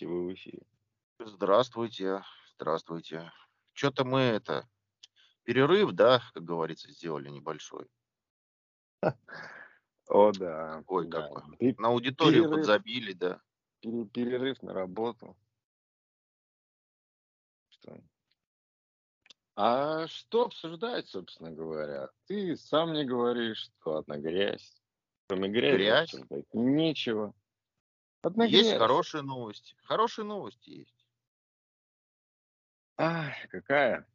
Здравствуйте, вы в эфире. Здравствуйте, здравствуйте. Что-то мы это перерыв, да, как говорится, сделали небольшой. О, да. Ой, да. как бы. Пе- На аудиторию Перерыв. подзабили, да. пере- Перерыв на работу. Что? А что обсуждать, собственно говоря? Ты сам не говоришь, что одна грязь. Кроме грязи Грязь? нечего. Одна Есть хорошие новости. Хорошие новости есть. Ах, какая?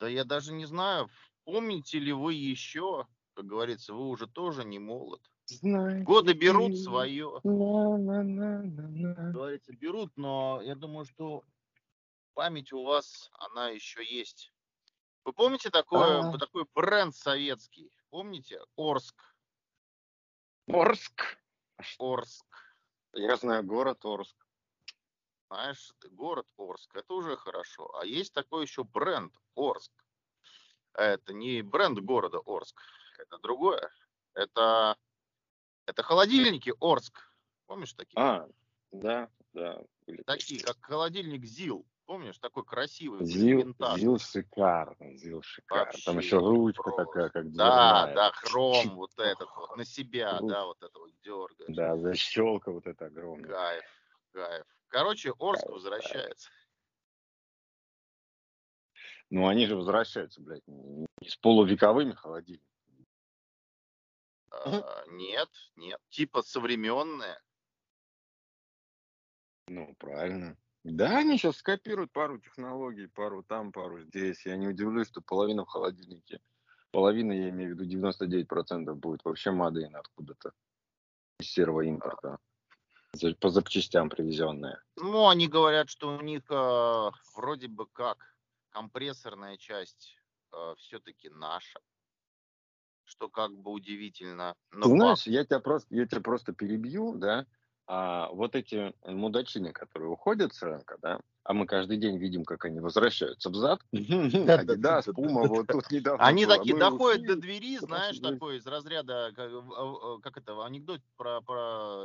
Да я даже не знаю, помните ли вы еще, как говорится, вы уже тоже не молод. Знаете Годы берут свое. на-на-на-на-на. Как говорится, берут, но я думаю, что память у вас, она еще есть. Вы помните такое, А. такой бренд советский? Помните? Орск. Орск. Орск. Я знаю город Орск. Знаешь, город Орск, это уже хорошо. А есть такой еще бренд Орск. Это не бренд города Орск, это другое. Это, это холодильники Орск. Помнишь такие? А, да, да. Такие, как холодильник ЗИЛ. Помнишь, такой красивый, Зил. Зил шикарно, Зил шикарно. Там Вообще еще ручка просто. такая, как Да, дверная. да, хром вот этот вот, на себя, Круто. да, вот это вот дергаешь. Да, защелка вот эта огромная. Кайф, кайф. Короче, Орск Кайф, возвращается. Ну, они же возвращаются, блядь, не с полувековыми холодильниками. А, нет, нет, типа современные. Ну, правильно. Да, они сейчас скопируют пару технологий, пару там, пару здесь. Я не удивлюсь, что половина в холодильнике, половина, я имею в виду 99% будет вообще мадейн откуда-то из серого импорта. По запчастям привезенная. Ну, они говорят, что у них э, вроде бы как компрессорная часть все-таки наша. Что как бы удивительно. Но Ты знаешь, я тебя просто, я тебя просто перебью, да. А вот эти мудачины, которые уходят с рынка, да, а мы каждый день видим, как они возвращаются взад. Адидас, Пума, вот тут недавно Они такие доходят до двери, знаешь, такой из разряда, как, это, анекдот про,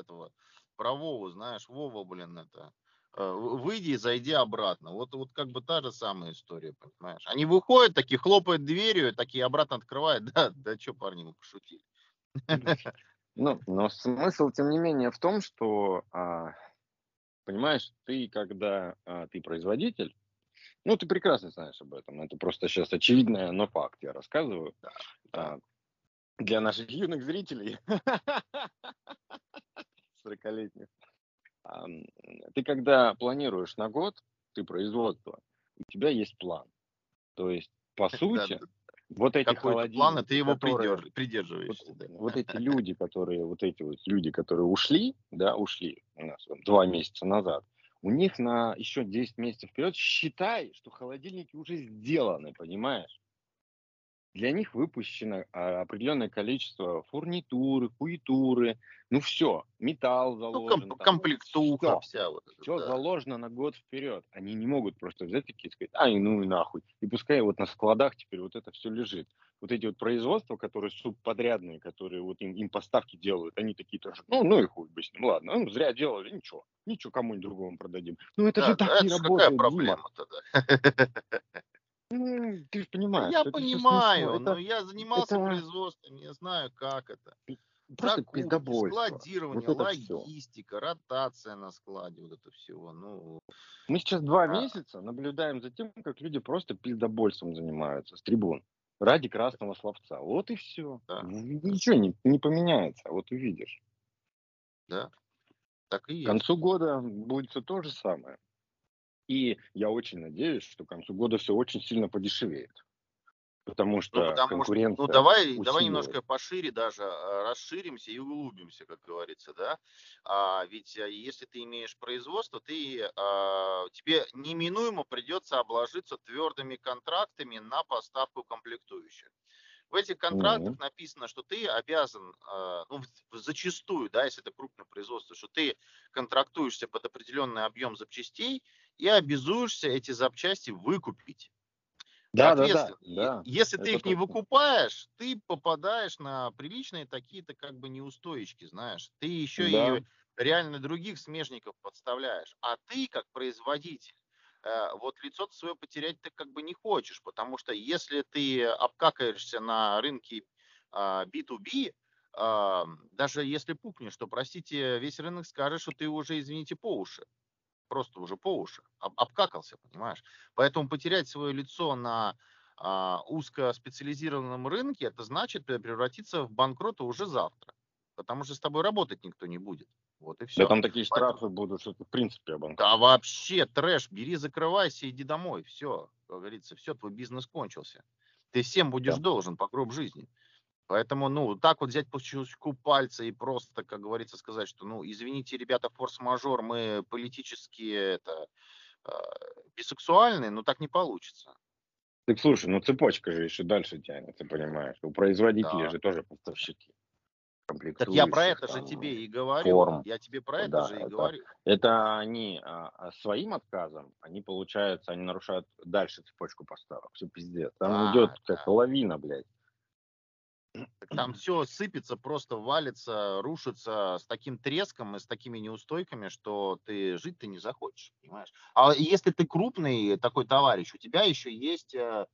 этого, про Вову, знаешь, Вова, блин, это, э, выйди и зайди обратно. Вот, вот как бы та же самая история, понимаешь. Они выходят, такие хлопают дверью, такие обратно открывают, да, да что, парни, мы пошутили. Ну, но смысл, тем не менее, в том, что, а, понимаешь, ты, когда а, ты производитель, ну, ты прекрасно знаешь об этом, это просто сейчас очевидное, но факт. Я рассказываю. А, для наших юных зрителей, 40-летних, а, ты когда планируешь на год, ты производство, у тебя есть план. То есть, по сути, вот эти Какой-то план, ты его которые- придерж- придерживаешься. вот, да. вот эти люди, которые, вот эти вот люди, которые ушли, да, ушли у нас вот два месяца назад, у них на еще 10 месяцев вперед считай, что холодильники уже сделаны, понимаешь? Для них выпущено а, определенное количество фурнитуры, хуитуры, ну все, металл Ну, заложен. комп- там, комплектуха всё. вся вот эта, Все да. заложено на год вперед. Они не могут просто взять такие и сказать, ай, ну и нахуй. И пускай вот на складах теперь вот это все лежит. Вот эти вот производства, которые субподрядные, которые вот им, им поставки делают, они такие тоже, ну, ну и хуй бы с ним, ладно, ну, зря делали, ничего, ничего кому-нибудь другому продадим. Ну это Да, же так не это ж работает, какая Дима. Ну, ты же понимаешь. Я это понимаю, смешно. но Это я занимался это- производством, я знаю, как это. просто Закупки, складирование, Вот это логистика, ротация на складе, вот это всего. Ну, Мы сейчас два А. месяца наблюдаем за тем, как люди просто пиздобольством занимаются с трибун ради красного словца. Вот и все. Да. Ничего не, не поменяется, вот увидишь. да, так и К есть. концу года будет все то же самое. И я очень надеюсь, что к концу года все очень сильно подешевеет. Потому что Ну, потому что, конкуренция... ну, давай, давай немножко пошире даже э, расширимся и углубимся, как говорится, да. А, ведь э, если ты имеешь производство, ты, а, тебе неминуемо придется обложиться твердыми контрактами на поставку комплектующих. В этих контрактах Мгм. написано, что ты обязан, э, ну, зачастую, да, если это крупное производство, что ты контрактуешься под определенный объем запчастей и обязуешься эти запчасти выкупить. Да, да, да, Соответственно, да. Если ты их не выкупаешь, ты попадаешь на приличные такие-то как бы неустойки, знаешь. Ты еще Да. и реально других смежников подставляешь. А ты, как производитель, э, вот лицо свое потерять ты как бы не хочешь, потому что если ты обкакаешься на рынке B2B, а, даже если пукнешь, то, простите, весь рынок скажет, что ты уже, извините, по уши. Просто уже по уши. Об, обкакался, понимаешь? Поэтому потерять свое лицо на а, узкоспециализированном рынке, это значит превратиться в банкрота уже завтра. Потому что с тобой работать никто не будет. Вот и все. Да там такие штрафы Поэтому... будут, что ты в принципе обанкрот. Да вообще трэш, бери, закрывайся, иди домой. Все, как говорится, все, твой бизнес кончился. Ты всем будешь да. должен по гроб жизни. Поэтому, ну, так вот взять по щелчку пальца и просто, как говорится, сказать, что, ну, извините, ребята, форс-мажор, мы политически это э, бисексуальные, но так не получится. Так слушай, ну цепочка же еще дальше тянется, понимаешь? У производителей да. же тоже поставщики. Так я про это там, же тебе и говорю. Форм. Я тебе про это да, же и это, говорю. Это они а, а, своим отказом, они, получается, они нарушают дальше цепочку поставок. Все пиздец. Там а, идет как да. лавина, блядь. Там все сыпется, просто валится, рушится с таким треском и с такими неустойками, что ты жить ты не захочешь, понимаешь? А если ты крупный такой товарищ, у тебя еще есть э,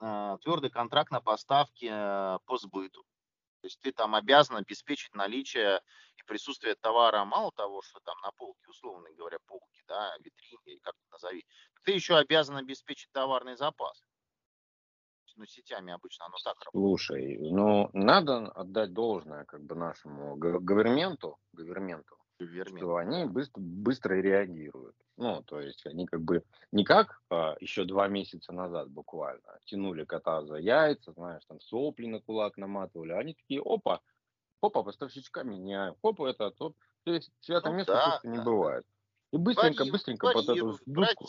э, твердый контракт на поставки э, по сбыту. То есть ты там обязан обеспечить наличие и присутствие товара, мало того, что там на полке, условно говоря, полки, да, витрине, как назови, ты еще обязан обеспечить товарный запас ну, сетями обычно оно так работает. Слушай, ну, надо отдать должное как бы нашему говерменту, говерменту, что они быстро, быстро реагируют. Ну, то есть они как бы не как а, еще два месяца назад буквально тянули кота за яйца, знаешь, там сопли на кулак наматывали, они такие, опа, опа, поставщичка меняем, опа, это, то, то есть свято ну, место да, просто да, не бывает. И быстренько, быстренько под эту дудку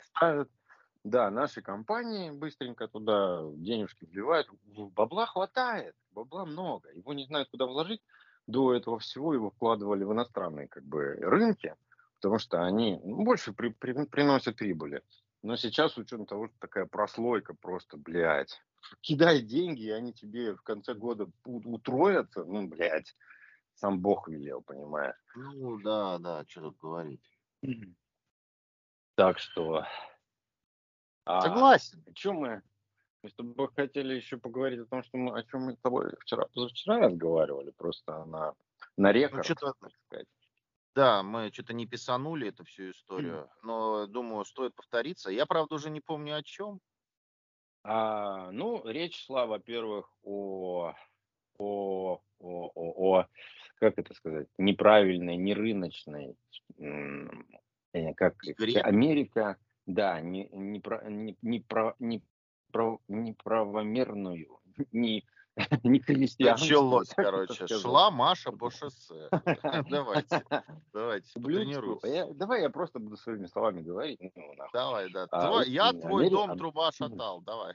ставят да, наши компании быстренько туда денежки вливают. Бабла хватает, бабла много. Его не знают, куда вложить. До этого всего его вкладывали в иностранные как бы, рынки, потому что они ну, больше при, при, приносят прибыли. Но сейчас, с учетом того, что такая прослойка просто, блядь, кидай деньги, и они тебе в конце года утроятся, ну, блядь, сам Бог велел, понимаешь? Ну, да, да, что тут говорить. Так что а, Согласен. О чем мы? Мы с тобой хотели еще поговорить о том, что мы, о чем мы с тобой вчера, позавчера разговаривали, просто на, на рекорд, ну, что-то, так сказать. Да, мы что-то не писанули эту всю историю, но думаю, стоит повториться. Я, правда, уже не помню о чем. А, ну, речь шла, во-первых, о, о, о, о, о, как это сказать, неправильной, нерыночной, как Игре. Америка, да, не, не, про, не, не, про, не, про, неправомерную, не, не крестьянскую. Началось, короче. Шла Маша по шоссе. Давайте, давайте, потренируйся. Давай я просто буду своими словами говорить. Ну, давай, да. А, я твой дом труба шатал, давай.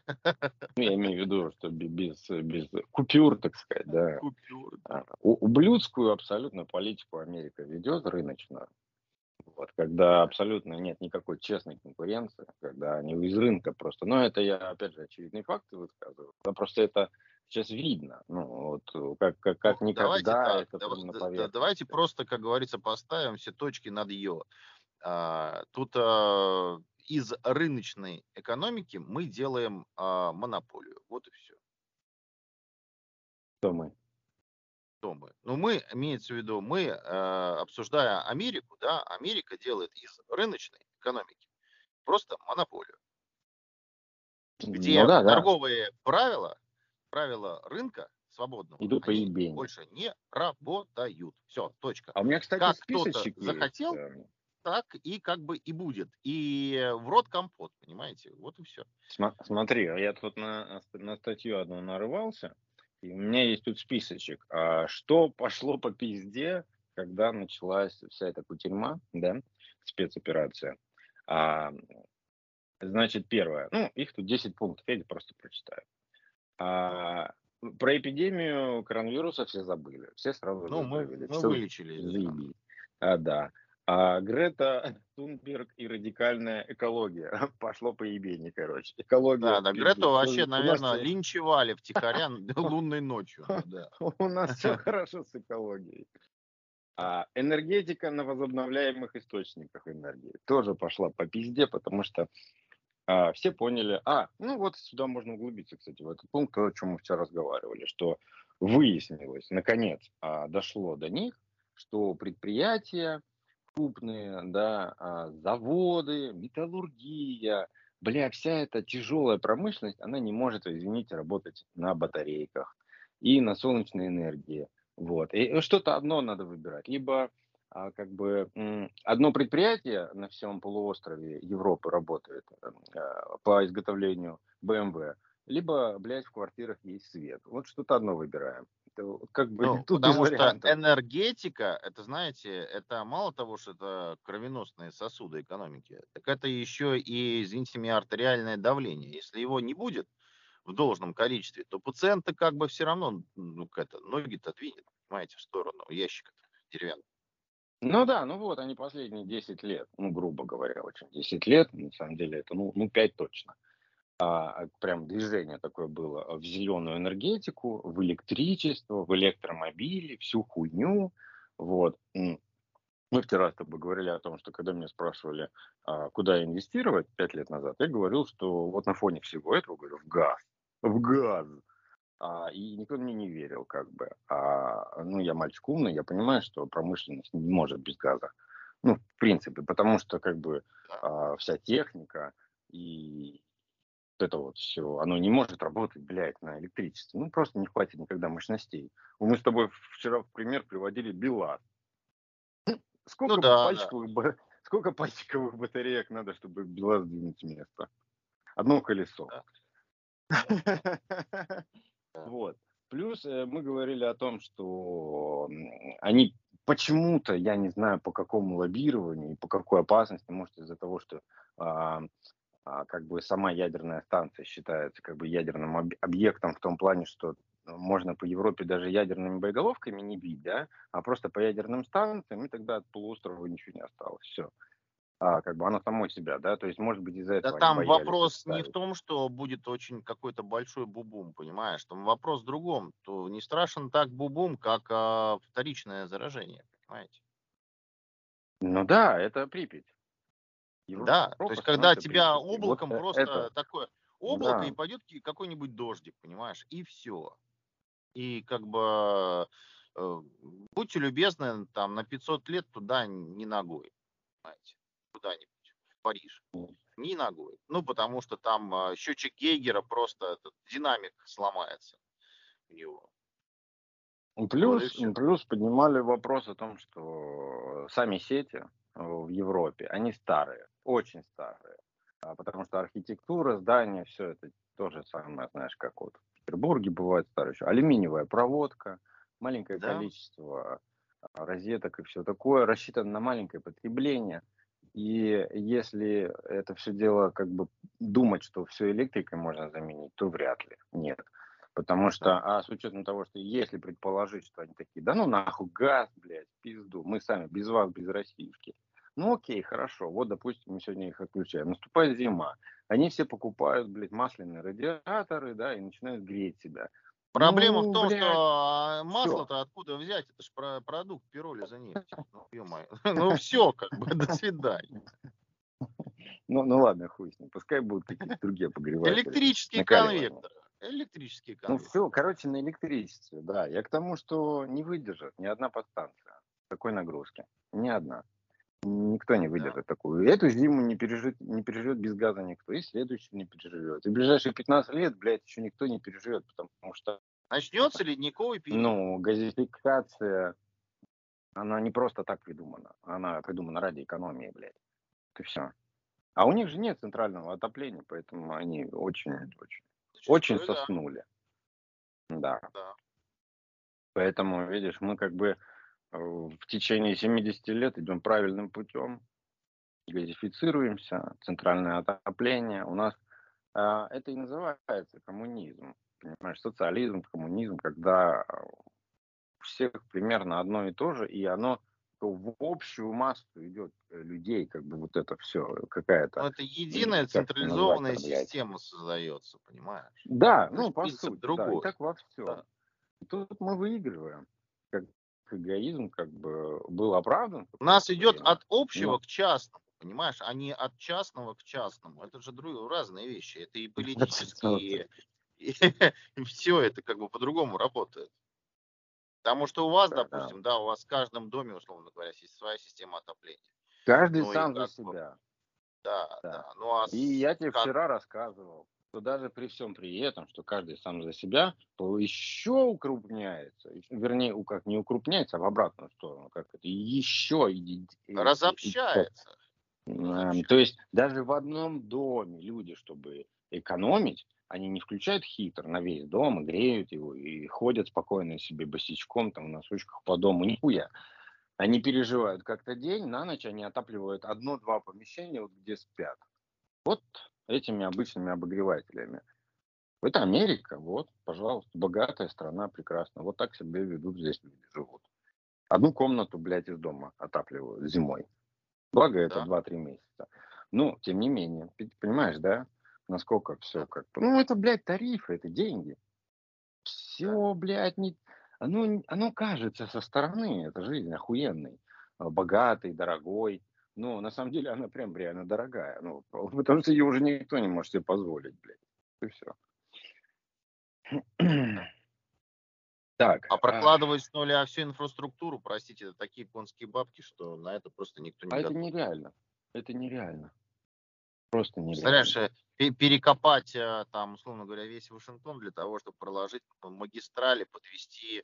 Ну, я имею в виду, что без, без купюр, так сказать, да. Купюр. А, ублюдскую абсолютно политику Америка ведет рыночную. Вот, когда абсолютно нет никакой честной конкуренции, когда они из рынка просто. Но это я, опять же, очевидные факты высказываю. Но просто это сейчас видно. Ну, вот как, как, как ну, никогда давайте это так, да, Давайте просто, как говорится, поставим все точки над «ё». А, тут а, из рыночной экономики мы делаем а, монополию. Вот и все. Кто мы? Кто мы? Ну, мы, имеется в виду, мы, э, обсуждая Америку, да, Америка делает из рыночной экономики просто монополию. Где ну, да, торговые да. правила, правила рынка свободного, Идут они по больше не работают. Все, точка. А у меня, кстати, как кто-то захотел, есть. так и как бы и будет. И в рот компот, понимаете? Вот и все. Смотри, я тут на, на статью одну нарывался. И у меня есть тут списочек. А что пошло по пизде, когда началась вся эта кутерьма, да, спецоперация? А, значит, первое. Ну, их тут 10 пунктов, я просто прочитаю. А, про эпидемию коронавируса все забыли. Все сразу ну, мы, мы вылечили. Заебись. А, да. А Грета Тунберг и радикальная экология. Пошло по ебени, короче. Экология. Да, да, Грету вообще, наверное, нас... линчевали в Тихорян лунной ночью. У нас все хорошо с экологией. А энергетика на возобновляемых источниках энергии тоже пошла по пизде, потому что а, все поняли, а, ну вот сюда можно углубиться, кстати, в этот пункт, то, о чем мы вчера разговаривали, что выяснилось, наконец, а, дошло до них, что предприятия крупные, да, а, заводы, металлургия, бля, вся эта тяжелая промышленность, она не может, извините, работать на батарейках и на солнечной энергии. Вот. И что-то одно надо выбирать. Либо а, как бы одно предприятие на всем полуострове Европы работает а, по изготовлению BMW, либо, блядь, в квартирах есть свет. Вот что-то одно выбираем. Как бы ну, тут потому что вариантов. энергетика, это, знаете, это мало того, что это кровеносные сосуды экономики, так это еще и, извините меня, артериальное давление. Если его не будет в должном количестве, то пациенты как бы все равно ну, это, ноги-то двинет, понимаете, в сторону ящика деревянного. Ну да, ну вот они последние 10 лет, ну грубо говоря, очень 10 лет, на самом деле это ну, ну 5 точно. А, прям движение такое было в зеленую энергетику, в электричество, в электромобили, всю хуйню. Вот. Мы вчера с тобой говорили о том, что когда меня спрашивали, а, куда инвестировать пять лет назад, я говорил, что вот на фоне всего этого, говорю, в газ. В газ. А, и никто мне не верил, как бы. А, ну, я мальчик умный, я понимаю, что промышленность не может без газа. Ну, в принципе, потому что, как бы, а, вся техника и это вот все, оно не может работать, блядь, на электричестве. Ну, просто не хватит никогда мощностей. Мы с тобой вчера в пример приводили БелАЗ. Сколько, ну, да, пальчиковых, да. сколько пальчиковых батареек надо, чтобы БелАЗ двинуть с места? Одно колесо. Вот. Плюс э, мы говорили о том, что они почему-то, я не знаю по какому лоббированию, по какой опасности, может из-за того, что как бы сама ядерная станция считается как бы ядерным об- объектом в том плане, что можно по Европе даже ядерными боеголовками не бить, да, а просто по ядерным станциям, и тогда от полуострова ничего не осталось. Все а, как бы оно само себя, да, то есть может быть из-за этого. Да там вопрос не в том, что будет очень какой-то большой бубум, понимаешь, там вопрос в другом, то не страшен так бубум, как а, вторичное заражение, понимаете? Ну да, это Припять. Европа, да, то есть когда тебя Припять. облаком вот просто это... такое облако да. и пойдет какой-нибудь дождик, понимаешь, и все. И как бы э, будьте любезны, там на 500 лет туда не ногой, понимаете куда-нибудь, в Париж. Ни ногой. Ну, потому что там э, счетчик Гейгера просто этот динамик сломается у него. Плюс, вот плюс поднимали вопрос о том, что сами сети в Европе, они старые, очень старые. А потому что архитектура, здания, все это тоже самое, знаешь, как вот в Петербурге бывает старое еще. Алюминиевая проводка, маленькое да? количество а, розеток и все такое, рассчитано на маленькое потребление – и если это все дело как бы думать, что все электрикой можно заменить, то вряд ли. Нет. Потому что, а с учетом того, что если предположить, что они такие, да ну нахуй, газ, блядь, пизду, мы сами без вас, без российских. Ну окей, хорошо, вот, допустим, мы сегодня их отключаем. Наступает зима. Они все покупают, блядь, масляные радиаторы, да, и начинают греть себя. Проблема ну, в том, блядь. что а, масло-то откуда взять? Это же про продукт пироли нефть. Ну, ну все, как бы, до свидания. Ну, ну ладно, хуй с ним. Пускай будут какие-то другие погреватели. Электрический конвектор. Электрический конвектор. Ну все, короче, на электричестве, да. Я к тому, что не выдержит ни одна подстанция такой нагрузки. Ни одна. Никто не выдержит да. такую. Эту зиму не переживет, не переживет без газа никто, и следующую не переживет. И ближайшие 15 лет, блядь, еще никто не переживет, потому что... Начнется ледниковый период. Ну, газификация, она не просто так придумана. Она придумана ради экономии, блядь. Это все. А у них же нет центрального отопления, поэтому они очень, очень, очень соснули. Да. да. Поэтому, видишь, мы как бы в течение 70 лет идем правильным путем, газифицируемся, центральное отопление. У нас а, это и называется коммунизм. Понимаешь, социализм, коммунизм, когда у всех примерно одно и то же, и оно в общую массу идет э, людей, как бы вот это все какая-то. Но это единая централизованная система создается, понимаешь? Да, ну по сути, другой. да, и так во все. Да. Тут мы выигрываем. Как эгоизм как бы был оправдан. У нас идет от общего Но... к частному, понимаешь, а не от частного к частному. Это же друг... разные вещи. Это и политические, и, и все это как бы по-другому работает. Потому что у вас, да, допустим, да. да, у вас в каждом доме, условно говоря, есть своя система отопления. Каждый ну, сам за себя. Да, да. да. Ну, а и я тебе как... вчера рассказывал, что даже при всем при этом, что каждый сам за себя, то еще укрупняется, вернее, как не укрупняется, а в обратную сторону, как это, еще разобщается. разобщается. То есть даже в одном доме люди, чтобы экономить, они не включают хитр на весь дом, и греют его, и ходят спокойно себе босичком, там, в носочках по дому, нихуя. Они переживают как-то день, на ночь они отапливают одно-два помещения, вот где спят. Вот этими обычными обогревателями. Это Америка, вот, пожалуйста, богатая страна, прекрасно. Вот так себя ведут здесь люди, живут. Одну комнату, блядь, из дома отапливают зимой. Благо, это да. 2-3 месяца. Ну, тем не менее, понимаешь, да, насколько все как... Ну, это, блядь, тарифы, это деньги. Все, блядь, не... Оно, оно кажется со стороны, это жизнь охуенный, богатый, дорогой. Но на самом деле она прям реально дорогая. Ну, потому что ее уже никто не может себе позволить, блядь. И все. Так. А, а прокладывать с нуля всю инфраструктуру, простите, это такие конские бабки, что на это просто никто не А готов. это нереально. Это нереально. Просто нереально. Представляешь, э, перекопать э, там, условно говоря, весь Вашингтон для того, чтобы проложить магистрали, подвести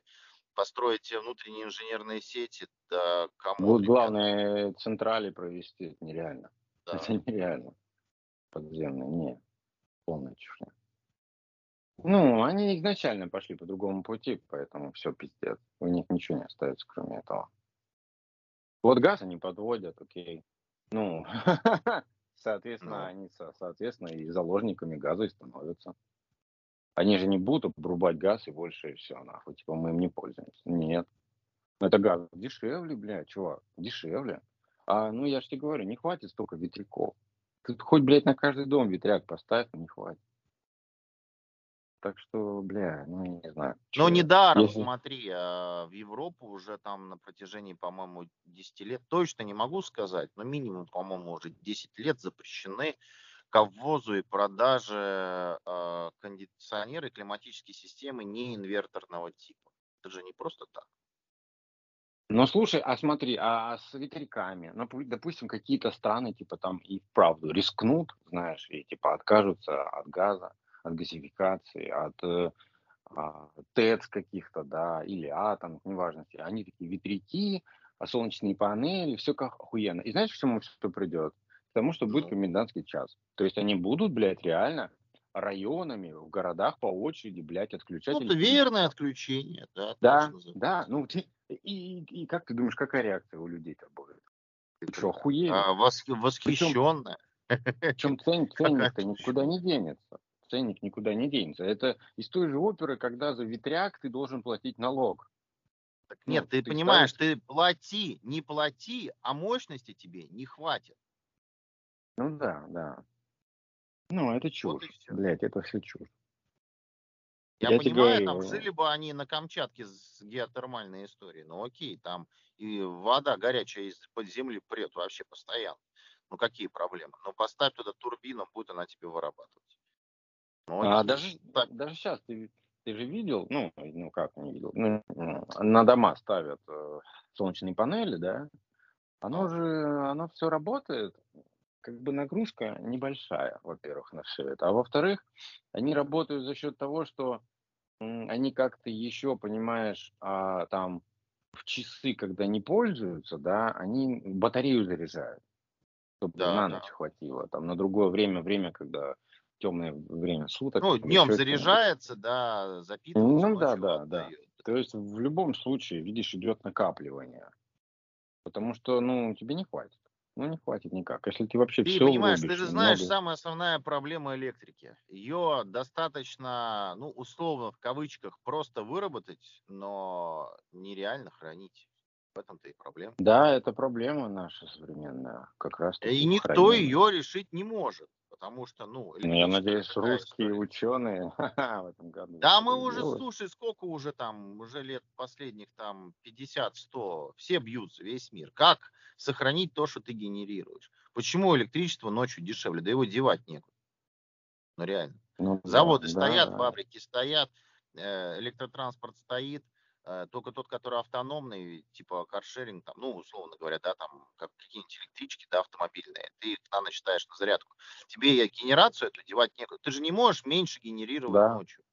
построить внутренние инженерные сети, да, кому... Вот главное, централи провести, это нереально. Да. Это нереально. Подземные, не. Полная чушь. Ну, они изначально пошли по другому пути, поэтому все пиздец. У них ничего не остается, кроме этого. Вот газ они подводят, окей. Ну, соответственно, ну. они, соответственно, и заложниками газа и становятся. Они же не будут обрубать газ и больше все, нахуй. Типа мы им не пользуемся. Нет. Это газ дешевле, блядь, чувак, дешевле. А, ну, я же тебе говорю, не хватит столько ветряков. Ты хоть, блядь, на каждый дом ветряк поставь, не хватит. Так что, бля, ну, не знаю. Ну, недаром, Если... смотри, а, в Европу уже там на протяжении, по-моему, 10 лет, точно не могу сказать, но минимум, по-моему, уже 10 лет запрещены к ввозу и продаже э, кондиционеры, климатические системы не инверторного типа. Это же не просто так. Ну, слушай, а смотри, а с ветряками, ну, допустим, какие-то страны, типа, там и вправду рискнут, знаешь, и, типа, откажутся от газа, от газификации, от э, а, ТЭЦ каких-то, да, или атом, неважно, они такие ветряки, а солнечные панели, все как охуенно. И знаешь, к чему все придет? Тому, что будет комендантский час. То есть они будут, блядь, реально районами в городах по очереди, блядь, отключать. Ну, это верное отключение, да. Да, да. Ну, и, и, и как ты думаешь, какая реакция у людей-то будет? Ты что, охуели? А, вос, восхищенная. Причем ценник, ценник-то никуда не денется. Ценник никуда не денется. Это из той же оперы, когда за ветряк ты должен платить налог. Так нет, ну, ты, ты понимаешь, ставишь... ты плати, не плати, а мощности тебе не хватит. Ну да, да. Ну, это чушь. Вот Блять, это все чушь. Я, Я понимаю, там жили бы они на Камчатке с геотермальной историей. Ну окей, там и вода горячая из-под земли прет вообще постоянно. Ну какие проблемы? Ну поставь туда турбину, будет она тебе вырабатывать. Ну, а даже, так. даже сейчас ты, ты же видел, ну, ну как не видел, ну, на дома ставят э, солнечные панели, да? Оно же, оно все работает как бы нагрузка небольшая, во-первых, на все это. А во-вторых, они работают за счет того, что они как-то еще, понимаешь, а, там в часы, когда не пользуются, да, они батарею заряжают, чтобы да, на ночь да. хватило. Там на другое время, время, когда темное время суток. Ну, днем заряжается, да, запитывается. Ну да, да, да. То есть в любом случае, видишь, идет накапливание. Потому что, ну, тебе не хватит. Ну, не хватит никак. Если ты вообще ты все понимаешь, врубишь, ты же знаешь, много... самая основная проблема электрики. Ее достаточно, ну, условно, в кавычках, просто выработать, но нереально хранить. В этом-то и проблема. Да, это проблема наша современная, как раз. И никто ее решить не может. Потому что, ну... Ну, я надеюсь, русские история. ученые в этом году... Да, мы уже, делают. слушай, сколько уже там, уже лет последних там 50-100, все бьются, весь мир. Как сохранить то, что ты генерируешь? Почему электричество ночью дешевле? Да его девать некуда. Ну, реально. Ну, Заводы да, стоят, да. фабрики стоят, э, электротранспорт стоит, Э, только тот, который автономный, типа каршеринг, там, ну, условно говоря, да, там, как какие-нибудь электрички, да, автомобильные, ты их на ночь ставишь на зарядку. Тебе генерацию эту девать некуда. Ты же не можешь меньше генерировать да. ночью.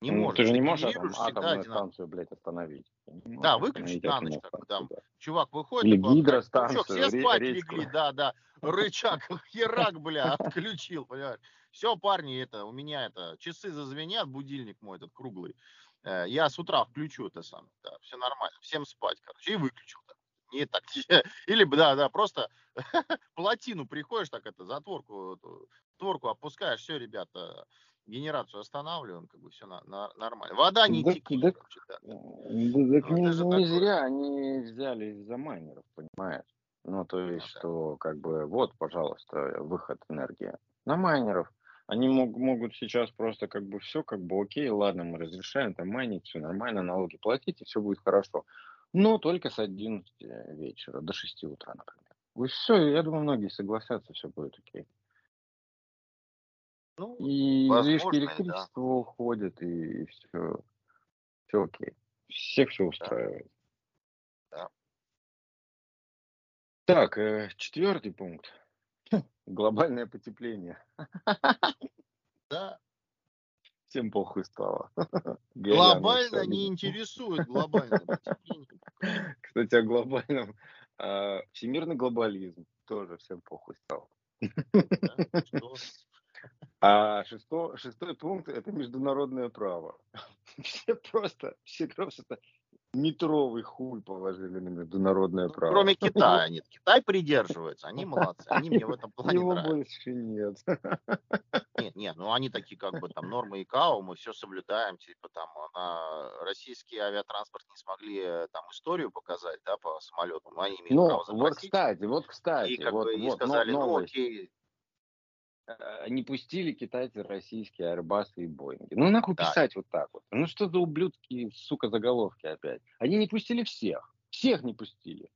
Не ну, можешь. Ты же не можешь атом, атомную станцию, блядь, остановить. Да, выключить на ночь, как там да. чувак выходит. Или типа, гидростанцию. все спать легли, да, да. Рычаг, херак, бля, отключил, понимаешь. Все, парни, это, у меня это, часы зазвенят, будильник мой этот круглый. Э, я с утра включу это сам, да, все нормально, всем спать, короче, и выключил. Да. Не так, или, да, да, просто плотину приходишь, так это, затворку, эту, творку опускаешь, все, ребята, генерацию останавливаем, как бы все на, на, нормально. Вода не да, текли, да, короче, да. да ну, не, не зря они взяли из-за майнеров, понимаешь? Ну, то есть, ну, да. что, как бы, вот, пожалуйста, выход энергии на майнеров. Они мог, могут сейчас просто как бы все, как бы окей, ладно, мы разрешаем там майнить, все нормально, налоги платить, и все будет хорошо. Но только с 11 вечера до 6 утра, например. И все, я думаю, многие согласятся, все будет окей. Ну, и излишки электричества да. уходят, и, и все, все окей. Всех все устраивает. Да. Так, э, четвертый пункт. Глобальное потепление. Да. Всем похуй стало. Глобально не интересует глобальное потепление. Кстати, о глобальном. А, всемирный глобализм тоже всем похуй стал. А шестой, шестой пункт это международное право. Все просто, все просто метровый хуй положили на международное ну, право. Кроме Китая нет. Китай придерживается, они молодцы, они мне в этом плане Его нравятся. больше нет. Нет, нет, ну они такие как бы там нормы ИКАО, мы все соблюдаем, типа там на российский авиатранспорт не смогли э, там историю показать, да, по самолетам, они имеют ну, право заплатить. Вот кстати, вот кстати, и как вот, бы и сказали, ну окей, не пустили китайцы российские Airbus и Боинги. Ну, нахуй да. писать вот так вот. Ну, что за ублюдки, сука, заголовки опять. Они не пустили всех. Всех не пустили.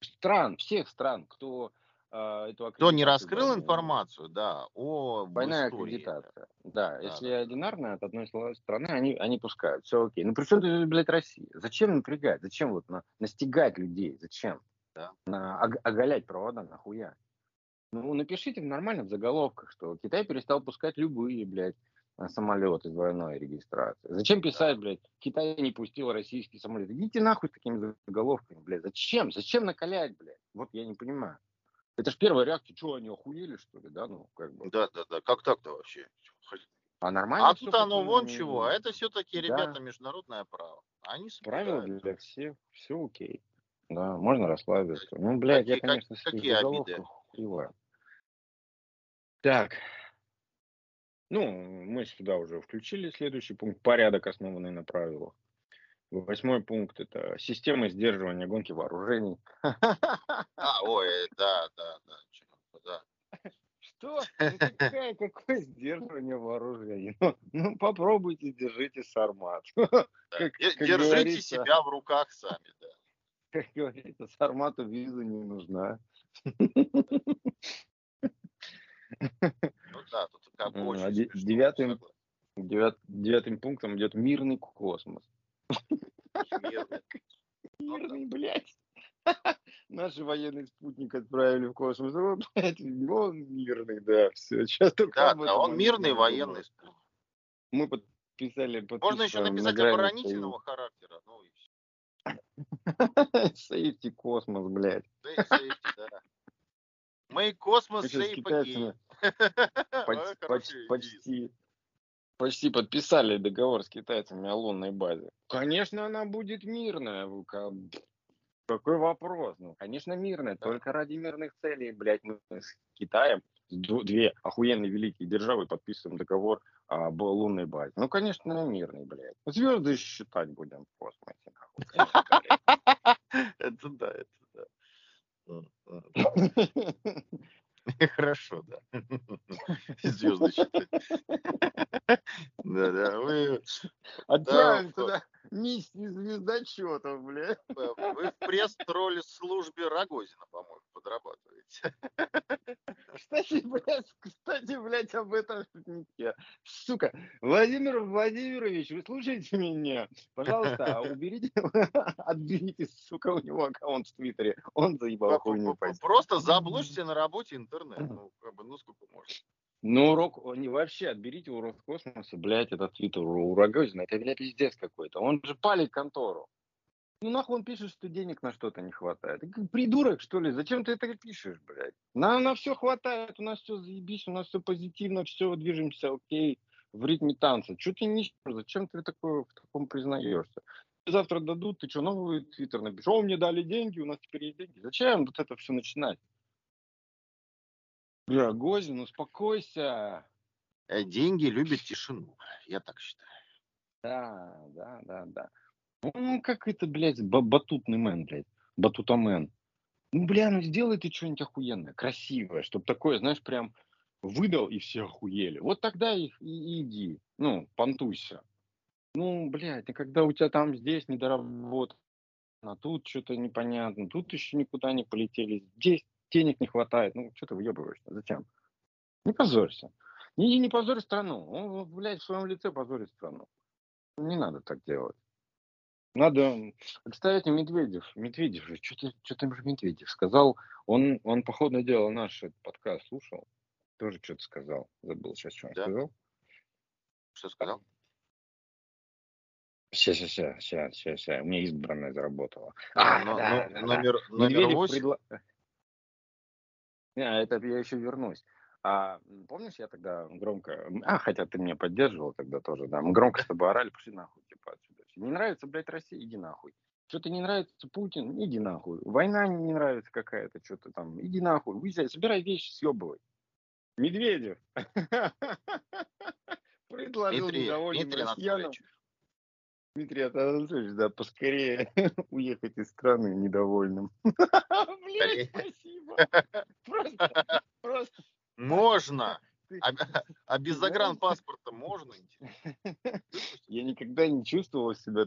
Стран, всех стран, кто э, эту Кто не раскрыл да, информацию, да, о Двойная аккредитация. Да, да если да. одинарная от одной страны, они, они пускают. Все окей. Ну, при чем тут, блядь, Россия? Зачем напрягать? Зачем вот на, настигать людей? Зачем? Да. На, оголять провода, нахуя? Ну, напишите нормально в заголовках, что Китай перестал пускать любые, блядь, э, самолеты с двойной регистрацией. Зачем писать, блядь, Китай не пустил российский самолет? Идите нахуй с такими заголовками, блядь. Зачем? Зачем накалять, блядь? Вот я не понимаю. Это же первая реакция, что они охуели, что ли, да? Ну, как бы. Да, да, да. Как так-то вообще? А нормально. А тут оно вон чего. А это все-таки, да. ребята, международное право. Они Правила для всех, все окей. Да, можно расслабиться. Ну, блядь, какие, я, конечно, как, какие обиды? Хуевая. Так. Ну, мы сюда уже включили следующий пункт. Порядок, основанный на правилах. Восьмой пункт – это система сдерживания гонки вооружений. А, ой, да, да, да. да. Что? Ну, какое, какое сдерживание вооружений? Ну, ну попробуйте, держите сармат. Да. Как, Держите себя в руках сами, да. Как говорится, сармату виза не нужна. Ну да, тут как бы очень девятым, девят, девятым пунктом идет мирный космос. Мирный. Мирный, блядь. Наши военный спутник отправили в космос. О, блядь, он мирный, да, все. Сейчас только да, да, он мирный военный спутник. Мы подписали, Можно еще написать оборонительного характера, ну и. Сейфти космос, блядь. Да. Мы космос шей почти, почти, почти подписали договор с китайцами о лунной базе. Конечно, она будет мирная. Какой вопрос? Ну, конечно, мирная. Только ради мирных целей, блядь, мы с Китаем, две охуенные великие державы, подписываем договор об лунной базе. Ну, конечно, мирный, блядь. Звезды считать будем в космосе. Это да, это да. Хорошо, да. Звезды считать. Да, да. Вы отправим туда миссию звездочетов, бля. Вы в пресс-тролль-службе Рогозина, по-моему, подрабатываете. Кстати, блядь, кстати, блядь, об этом шутнике. Сука, Владимир Владимирович, вы слушаете меня? Пожалуйста, уберите, отберите, сука, у него аккаунт в Твиттере. Он заебал хуйню. Просто заблочьте на работе интернет. Ну, как бы, ну сколько можно. Ну, урок, не вообще, отберите у Роскосмоса, блядь, этот твиттер у Рогозина. Это, блядь, пиздец какой-то. Он же палит контору. Ну нахуй он пишет, что денег на что-то не хватает. Придурок, что ли? Зачем ты это пишешь, блядь? Нам на все хватает, у нас все заебись, у нас все позитивно, все движемся, окей, в ритме танца. Что ты не Зачем ты такое, в таком признаешься? Завтра дадут, ты что, новый твиттер напишешь? О, мне дали деньги, у нас теперь есть деньги. Зачем вот это все начинать? Бля, Гозин, успокойся. Э, деньги любят тишину, я так считаю. Да, да, да, да. Ну, как это, блядь, батутный мэн, блядь, батутамен. Ну, бля, ну сделай ты что-нибудь охуенное, красивое, чтобы такое, знаешь, прям выдал и все охуели. Вот тогда их и, и иди, ну, понтуйся. Ну, блядь, а когда у тебя там здесь недоработано, а тут что-то непонятно, тут еще никуда не полетели, здесь денег не хватает, ну, что ты въебываешься, зачем? Не позорься. Не, не позорь страну. Он, блядь, в своем лице позорит страну. Не надо так делать. Надо, кстати, Медведев, Медведев же, что-то, что-то же Медведев сказал, он, он, походу, дело наш подкаст слушал, тоже что-то сказал, забыл сейчас, что он да. сказал. Что сказал? Сейчас, сейчас, сейчас, сейчас, сейчас, у меня избранная заработала. А, но, да, но, да, номер, да. номер 8? Предла... Не, это я еще вернусь. А помнишь, я тогда громко... А, хотя ты меня поддерживал тогда тоже, да. Мы громко с тобой орали, пошли нахуй, отсюда. Не нравится, блядь, Россия, иди нахуй. Что-то не нравится Путин, иди нахуй. Война не нравится какая-то, что-то там, иди нахуй. Уезжай, собирай вещи, съебывай. Медведев предложил Дмитрий, недовольным Дмитрий россиянам. Дмитрий Анатольевич, да, поскорее уехать из страны недовольным. Блять, спасибо. Просто, просто можно. А, а без загранпаспорта можно? Я никогда не чувствовал себя,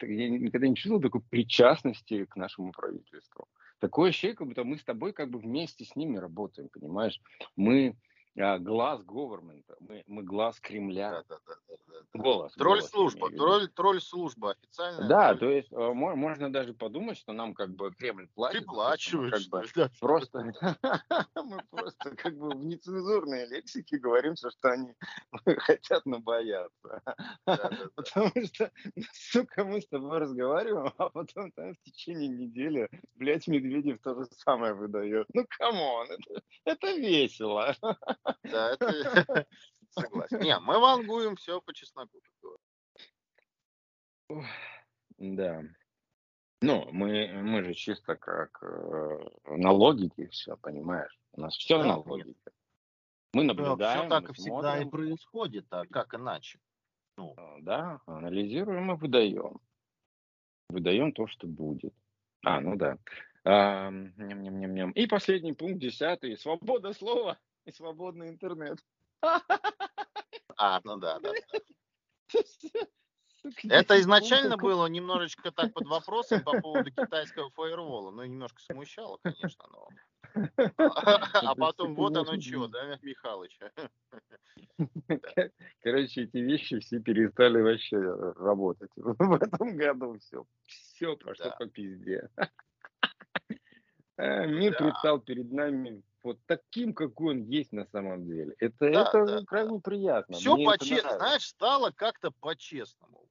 я никогда не чувствовал такой причастности к нашему правительству. Такое ощущение, как будто мы с тобой как бы вместе с ними работаем, понимаешь? Мы глаз government, мы, мы глаз Кремля. Да, да, да, да, да. Голос. Тролль-служба, тролль, тролль-служба официальная. Да, тролль. то есть а, можно даже подумать, что нам как бы Кремль платит. Приплачивает. Как бы, да. Просто мы просто как бы в нецензурной лексике говорим, что они хотят набояться. Потому что, сука, мы с тобой разговариваем, а потом там в течение недели, блядь, Медведев то же самое выдает. Ну, come on, это весело. Да, это согласен. Не, мы вангуем все по чесноку. Да. Ну, мы, мы же чисто как э, на логике все, понимаешь? У нас все да, на логике. Мы наблюдаем. Да, все так и всегда и происходит, а как иначе? Ну. Да, анализируем и выдаем. Выдаем то, что будет. А, ну да. А, ням -ням -ням -ням. И последний пункт, десятый. Свобода слова и свободный интернет. А, ну да, да. Это изначально было немножечко так под вопросом по поводу китайского фаервола. Ну, немножко смущало, конечно, но... А потом вот оно что, да, Михалыч? Короче, эти вещи все перестали вообще работать. В этом году все. Все прошло по пизде. Э, мир предстал перед нами вот таким, какой он есть на самом деле. Это, да, это да, крайне приятно. Все по-честному, знаешь, стало как-то по-честному.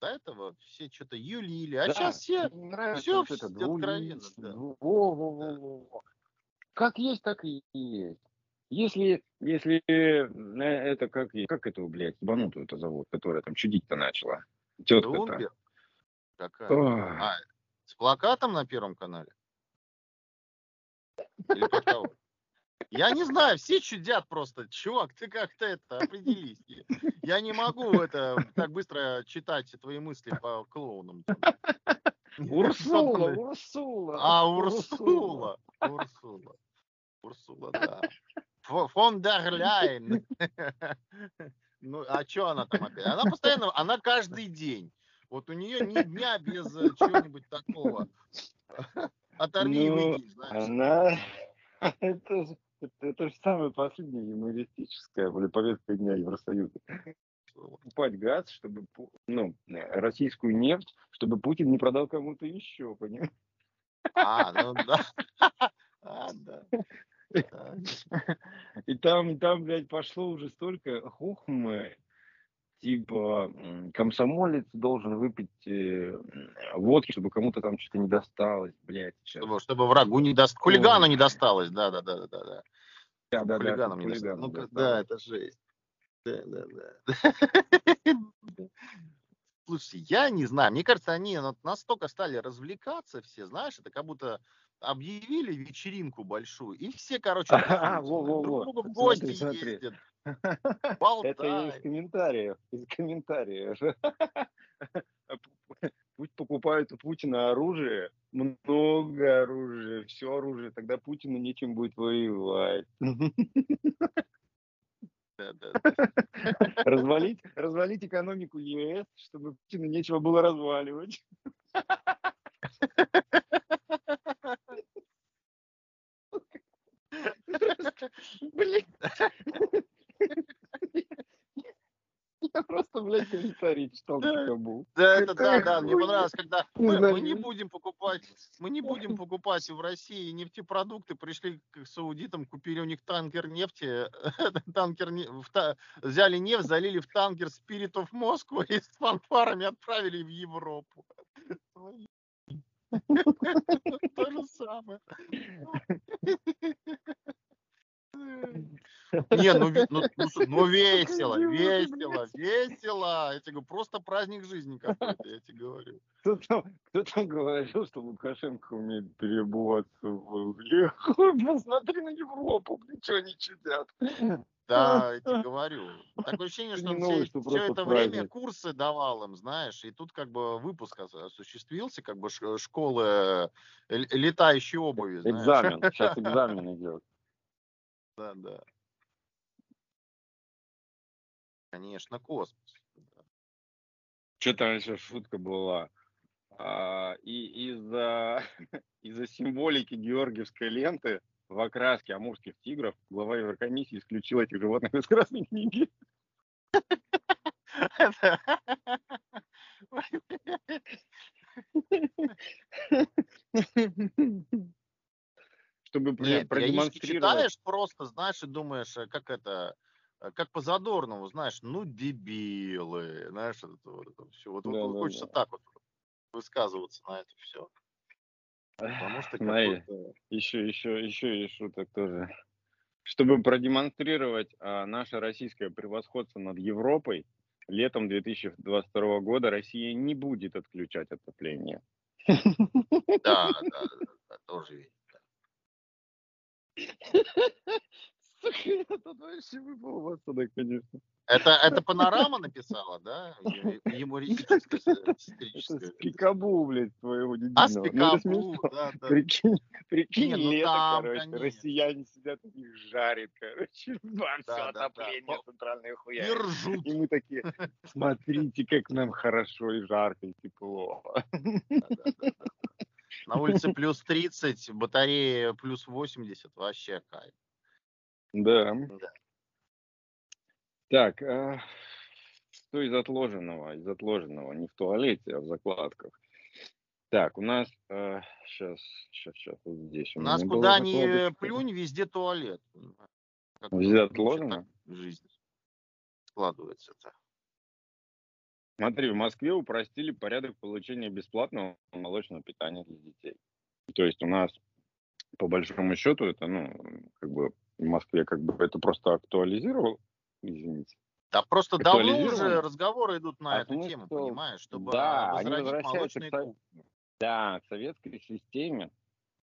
До этого все что-то юлили, а да, сейчас все, все вот это, откровенно. Да. Во, во, во, во. Как есть, так и есть. Если, если э, это как, как эту, блядь, ебанутую это зовут, которая там чудить-то начала. Тетка-то. Какая? А, с плакатом на Первом канале? Или под кого? Я не знаю, все чудят просто. Чувак, ты как-то это определись. Я не могу это так быстро читать твои мысли по клоунам. Урсула, Урсула. А, Урсула. Урсула. Урсула, да. Фон дер Ляйн. Ну, а что она там опять? Она постоянно, она каждый день. Вот у нее ни дня без э, чего-нибудь такого. Оторви Ну, и выйди, знаешь. Она... Это, это, это же самая последняя юмористическая блин, повестка дня Евросоюза. Покупать газ, чтобы, ну, э, российскую нефть, чтобы Путин не продал кому-то еще, понимаешь? А, ну да. А, да. И там, там, блядь, пошло уже столько хухмы, типа, комсомолец должен выпить э, водки, чтобы кому-то там что-то не досталось, блядь, сейчас. Чтобы, чтобы врагу не даст, хулигану не досталось, да, да, да, да, да, да. Да, да, да, не досталось. Ну, досталось. да, это жесть. Да, да, да. Слушайте, я не знаю, мне кажется, они настолько стали развлекаться все, знаешь, это как будто объявили вечеринку большую, и все, короче, А, друг к другу в гости Смотри, смотри. ездят, Это я из комментариев, из комментариев. Пусть покупают у Путина оружие, много оружия, все оружие, тогда Путину нечем будет воевать. Развалить, развалить экономику ЕС, чтобы Путину нечего было разваливать. Блин. Я просто, блядь, комментарий читал, пока был. Да, это да, да, мне понравилось, когда мы, не ну- будем покупать, мы не будем покупать в России нефтепродукты, пришли к саудитам, купили у них танкер нефти, танкер взяли нефть, залили в танкер Spirit of Moscow и с фанфарами отправили в Европу. То же самое. Не, ну, ну, ну, ну весело, весело, весело. Я тебе говорю, просто праздник жизни какой-то, я тебе говорю. Кто там, кто там говорил, что Лукашенко умеет переобуваться в Еху? Посмотри на Европу, что они чудят. Да, я тебе говорю. Такое ощущение, что не он новость, все, что все это время праздник. курсы давал им, знаешь, и тут как бы выпуск ос- осуществился, как бы школы э, летающей обуви, знаешь. Экзамен, сейчас экзамен идет. Да, да. Конечно, космос. Что там еще шутка была? А, и из-за из-за символики георгиевской ленты в окраске амурских тигров глава Еврокомиссии исключил этих животных из Красной книги. Чтобы Нет, продемонстрировать. читаешь просто, знаешь, и думаешь, э, как это, как по Задорнову, знаешь, ну дебилы, знаешь, это, вот это все. Вот, вот Да, да, хочется да. так вот высказываться на это все. Потому что Смотри, еще, еще, еще и шуток тоже. Чтобы продемонстрировать а, наше российское превосходство над Европой, летом 2022 года Россия не будет отключать отопление. Да, да, да, да, тоже видно. Сука, я тут вообще выпал в осадок, конечно. Это, это панорама написала, да? Юмористическая, сатирическая. с пикабу, блядь, твоего А, дебильного. с Ну, это Пикабу, смешно. да, да. Прикинь, прикинь, Не, ну лето, там, короче, конечно. россияне сидят, у них жарит, короче, все Да, да, да. отопление По- центральное И хуя. ржут. И мы такие, смотрите, как нам хорошо и жарко, и тепло. Да-да-да-да. На улице плюс 30, батарея плюс 80, вообще кайф. Да. Да. Так, а, что из отложенного? Из отложенного не в туалете, а в закладках. Так, у нас сейчас, сейчас, сейчас, вот здесь. У у нас куда ни плюнь, везде туалет. Как Везде отложено? Жизнь складывается-то. Смотри, в Москве упростили порядок получения бесплатного молочного питания для детей. То есть у нас, по большому счету, это, ну, как бы в Москве как бы это просто актуализировал, извините. Да просто давно уже разговоры идут на А эту смысл- тему, понимаешь, чтобы Да, они возвращаются молочные к кухни. Да, к советской системе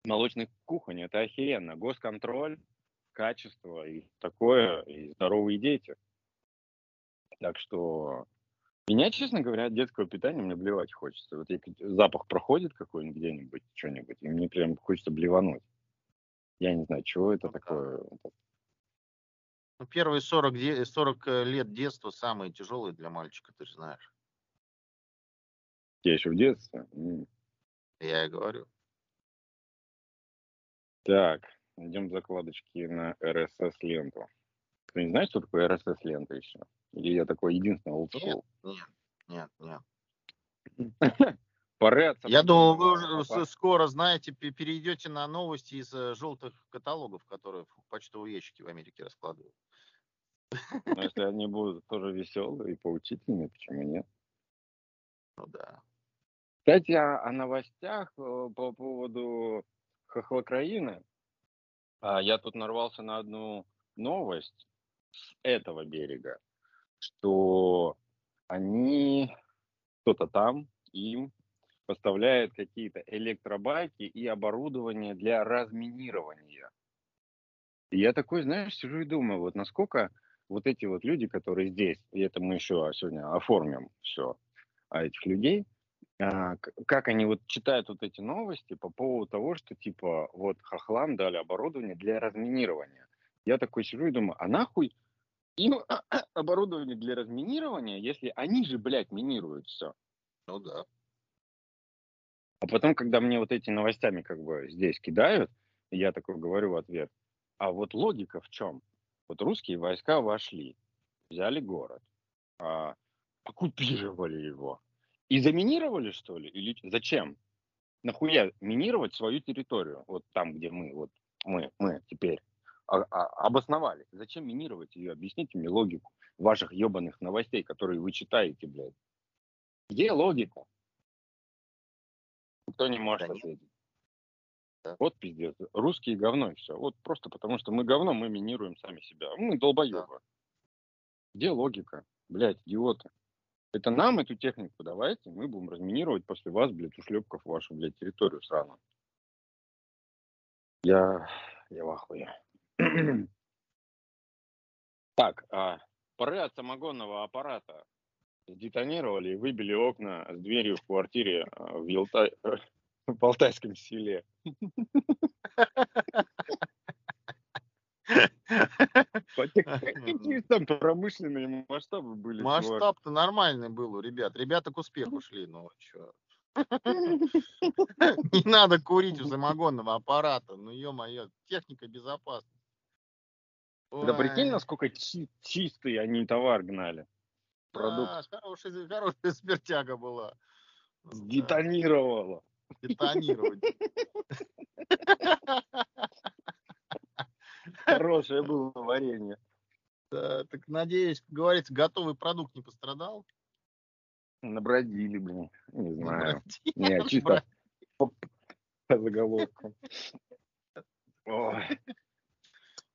молочных кухонь это охеренно. Госконтроль, качество и такое, и здоровые дети. Так что Меня, честно говоря, от детского питания мне блевать хочется. Вот запах проходит какой-нибудь где-нибудь, что-нибудь, и мне прям хочется блевануть. Я не знаю, чего это ну, такое. Ну, первые 40, 40 э, лет детства самые тяжелые для мальчика, ты же знаешь. Я еще в детстве? Я и говорю. Так, идем закладочки на RSS-ленту. Ты не знаешь, что такое RSS-лента еще? Или я такой единственный олдскул? Нет, нет, нет. Пора Я думал, вы уже скоро, знаете, перейдете на новости из э, желтых каталогов, которые в почтовые ящики в Америке раскладывают. Но если они будут тоже веселые и поучительные, почему нет? Ну да. Кстати, о, о новостях э, по поводу хохлокраины. А, я тут нарвался на одну новость с этого берега, что они, кто-то там им поставляет какие-то электробайки и оборудование для разминирования. И я такой, знаешь, сижу и думаю, вот насколько вот эти вот люди, которые здесь, и это мы еще сегодня оформим все, а этих людей, а, как они вот читают вот эти новости по поводу того, что типа вот хохлам дали оборудование для разминирования. Я такой сижу и думаю, а нахуй им оборудование для разминирования, если они же, блядь, минируют все. Ну да. А потом, когда мне вот эти новостями как бы здесь кидают, я такой говорю в ответ, а вот логика в чем? Вот русские войска вошли, взяли город, а, оккупировали его. И заминировали, что ли? Или зачем? Нахуя минировать свою территорию? Вот там, где мы, вот мы, мы теперь а, а, обосновались. Зачем минировать ее? Объясните мне логику ваших ебаных новостей, которые вы читаете, блядь. Где логика? Никто не может ответить. Вот пиздец. Русские говно и все. Вот просто потому, что мы говно, мы минируем сами себя. Мы долбоебы. Да. Где логика? Блядь, идиоты. Это нам эту технику давайте, мы будем разминировать после вас, блядь, ушлепков вашу, блядь, территорию сраную. Я, я в ахуе. так, а, пары от самогонного аппарата детонировали и выбили окна с дверью в квартире а, в, Елта... в Алтайском селе. Какие там промышленные масштабы были? Масштаб-то нормальный был у ребят. Ребята к успеху шли, ну что. Не надо курить у самогонного аппарата. Ну, ё-моё, техника безопасности. Да прикинь, насколько чистый они товар гнали. Продукт. Да, хорошая, хорошая смертяга была. Детонировала. Детонировать. Хорошее было варенье. Да, так надеюсь, как говорится, готовый продукт не пострадал. Набродили, блин. Не знаю. Не, чисто по, по заголовку.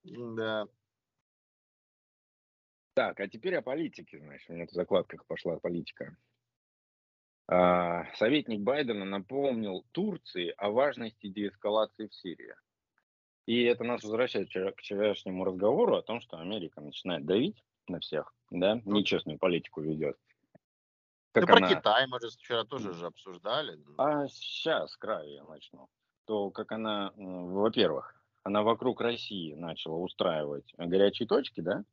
Да. Так, а теперь о политике, значит. У меня в закладках пошла политика. А, советник Байдена напомнил Турции о важности деэскалации в Сирии. И это нас возвращает к вчерашнему разговору о том, что Америка начинает давить на всех, да, ну, нечестную политику ведет. Как ну, она... про Китай мы же вчера тоже же обсуждали. А сейчас, краю я начну. То, как она, во-первых, она вокруг России начала устраивать горячие точки, да?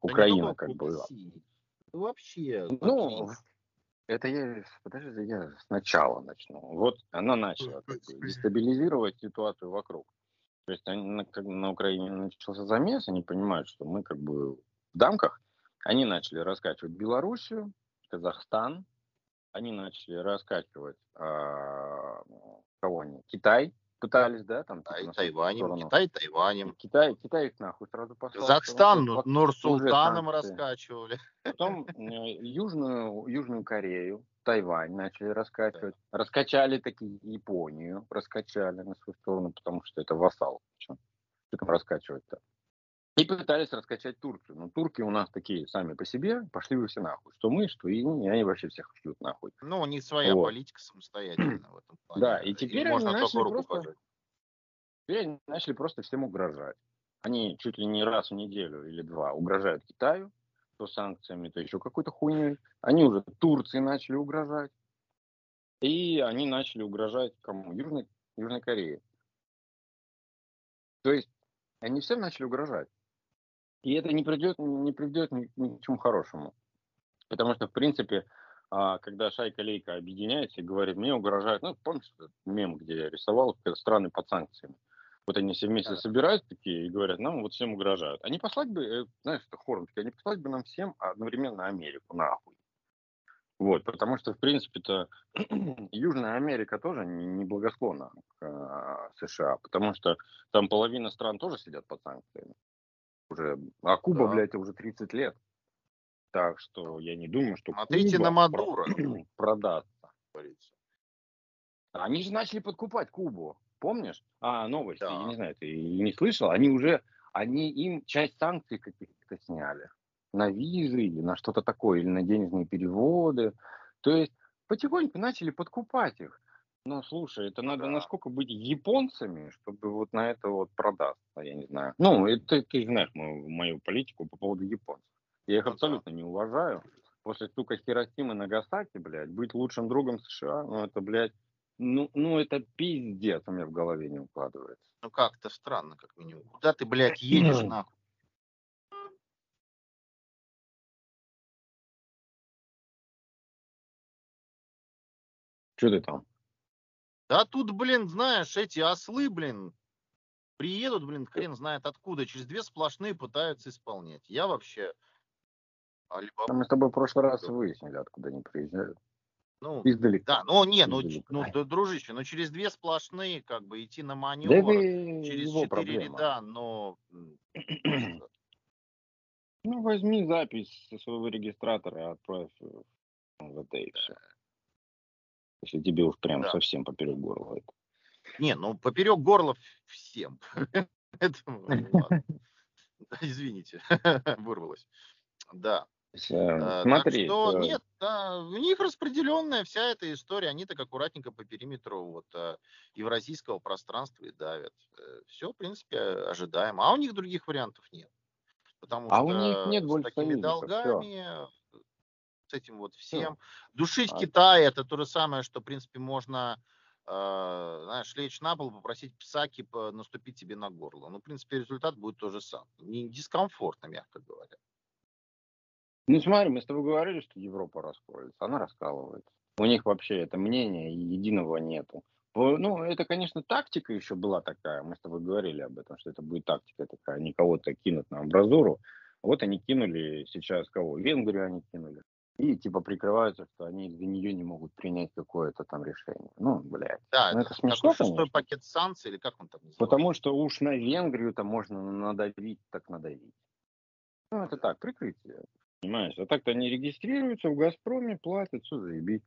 Украина да как бы. России. Вообще. Ну, это я, подожди, я сначала начну. Вот она начала бы, дестабилизировать ситуацию вокруг. То есть они, на, на Украине начался замес, они понимают, что мы как бы в дамках. Они начали раскачивать Белоруссию, Казахстан, они начали раскачивать а, кого они? Китай, пытались, да, там. Типа, Тай, Тайванем, Китай, Тайванем. Китай, Китай их нахуй сразу послал. Казахстан ну, Нур-Султаном раскачивали. Потом э, Южную, Южную Корею, Тайвань начали раскачивать. Да. Раскачали таки Японию, раскачали на свою сторону, потому что это вассал. Что там раскачивать-то? И пытались раскачать Турцию. Но турки у нас такие сами по себе, пошли вы все нахуй. Что мы, что и они вообще всех шлют нахуй. Ну, у них своя вот. политика самостоятельная в этом плане. Да, и теперь и они начали просто... Теперь они начали просто всем угрожать. Они чуть ли не раз в неделю или два угрожают Китаю, то санкциями, то еще какой-то хуйней. Они уже Турции начали угрожать. И они начали угрожать кому? Южной, Южной Корее. То есть они всем начали угрожать. И это не придет, не приведет ни, ни к чему хорошему. Потому что, в принципе, а, когда шайка-лейка объединяется и говорит, мне угрожают, ну, помнишь мем, где я рисовал страны под санкциями? Вот они все вместе собираются такие и говорят, нам вот всем угрожают. Они послать бы, э, знаешь, это хором, они послать бы нам всем одновременно Америку, нахуй. Вот, потому что, в принципе-то, Южная Америка тоже не благосклонна к э, США, потому что там половина стран тоже сидят под санкциями. Уже, а Куба, да. блядь, уже 30 лет. Так что я не думаю, что Смотрите Куба на Мадуро. продастся. Они же начали подкупать Кубу. Помнишь? А, новости, да. я не знаю, ты не слышал? Они уже, они им часть санкций каких-то сняли на визы или на что-то такое, или на денежные переводы. То есть потихоньку начали подкупать их. Ну, слушай, это надо да. насколько быть японцами, чтобы вот на это вот продаться, я не знаю. Ну, это ты знаешь мою, мою политику по поводу японцев. Я их ну, абсолютно не уважаю. После стука Хиросимы Нагасаки, блядь, быть лучшим другом США, ну, это, блядь, ну, ну это пиздец у меня в голове не укладывается. Ну, как-то странно, как минимум. Куда ты, блядь, едешь, нахуй? Что ты там? Да тут, блин, знаешь, эти ослы, блин, приедут, блин, хрен знает откуда, через две сплошные пытаются исполнять. Я вообще... Алибаба... Мы с тобой в прошлый раз выяснили, откуда они приезжают. Ну, Издалека. Да, ну не, ну, ну, дружище, ну через две сплошные, как бы, идти на маневр, да через четыре проблема. ряда, но... Ну, возьми запись со своего регистратора, отправь в МВД и все. Если тебе уж прям да. совсем поперек горла это. Не, ну поперек горла всем. Это, извините, вырвалось. Да. Э, Смотри, так что, нет, да, у них распределенная вся эта история, они так аккуратненько по периметру вот э, евразийского пространства и давят. Э, Все, в принципе, ожидаемо. А у них других вариантов нет. Потому а что у них нет с такими долгами, все с этим вот всем. Душить а. Китай это то же самое, что, в принципе, можно, э, знаешь, лечь на пол, попросить псаки наступить тебе на горло. Ну, в принципе, результат будет то же самое. Не дискомфортно, мягко говоря. Ну, смотри, мы с тобой говорили, что Европа раскроется. Она раскалывается. У них вообще это мнение единого нету. Ну, это, конечно, тактика еще была такая. Мы с тобой говорили об этом, что это будет тактика такая. Они кого-то кинут на амбразуру. Вот они кинули сейчас кого? Венгрию они кинули и типа прикрываются, что они из-за нее не могут принять какое-то там решение. Ну, блядь. Да, ну, это, это смешно, шестой пакет санкций, или как он там называется? Потому что уж на Венгрию там можно надавить, так надавить. Ну, это так, прикрытие. Понимаешь? А так-то они регистрируются в Газпроме, платят, все заебись.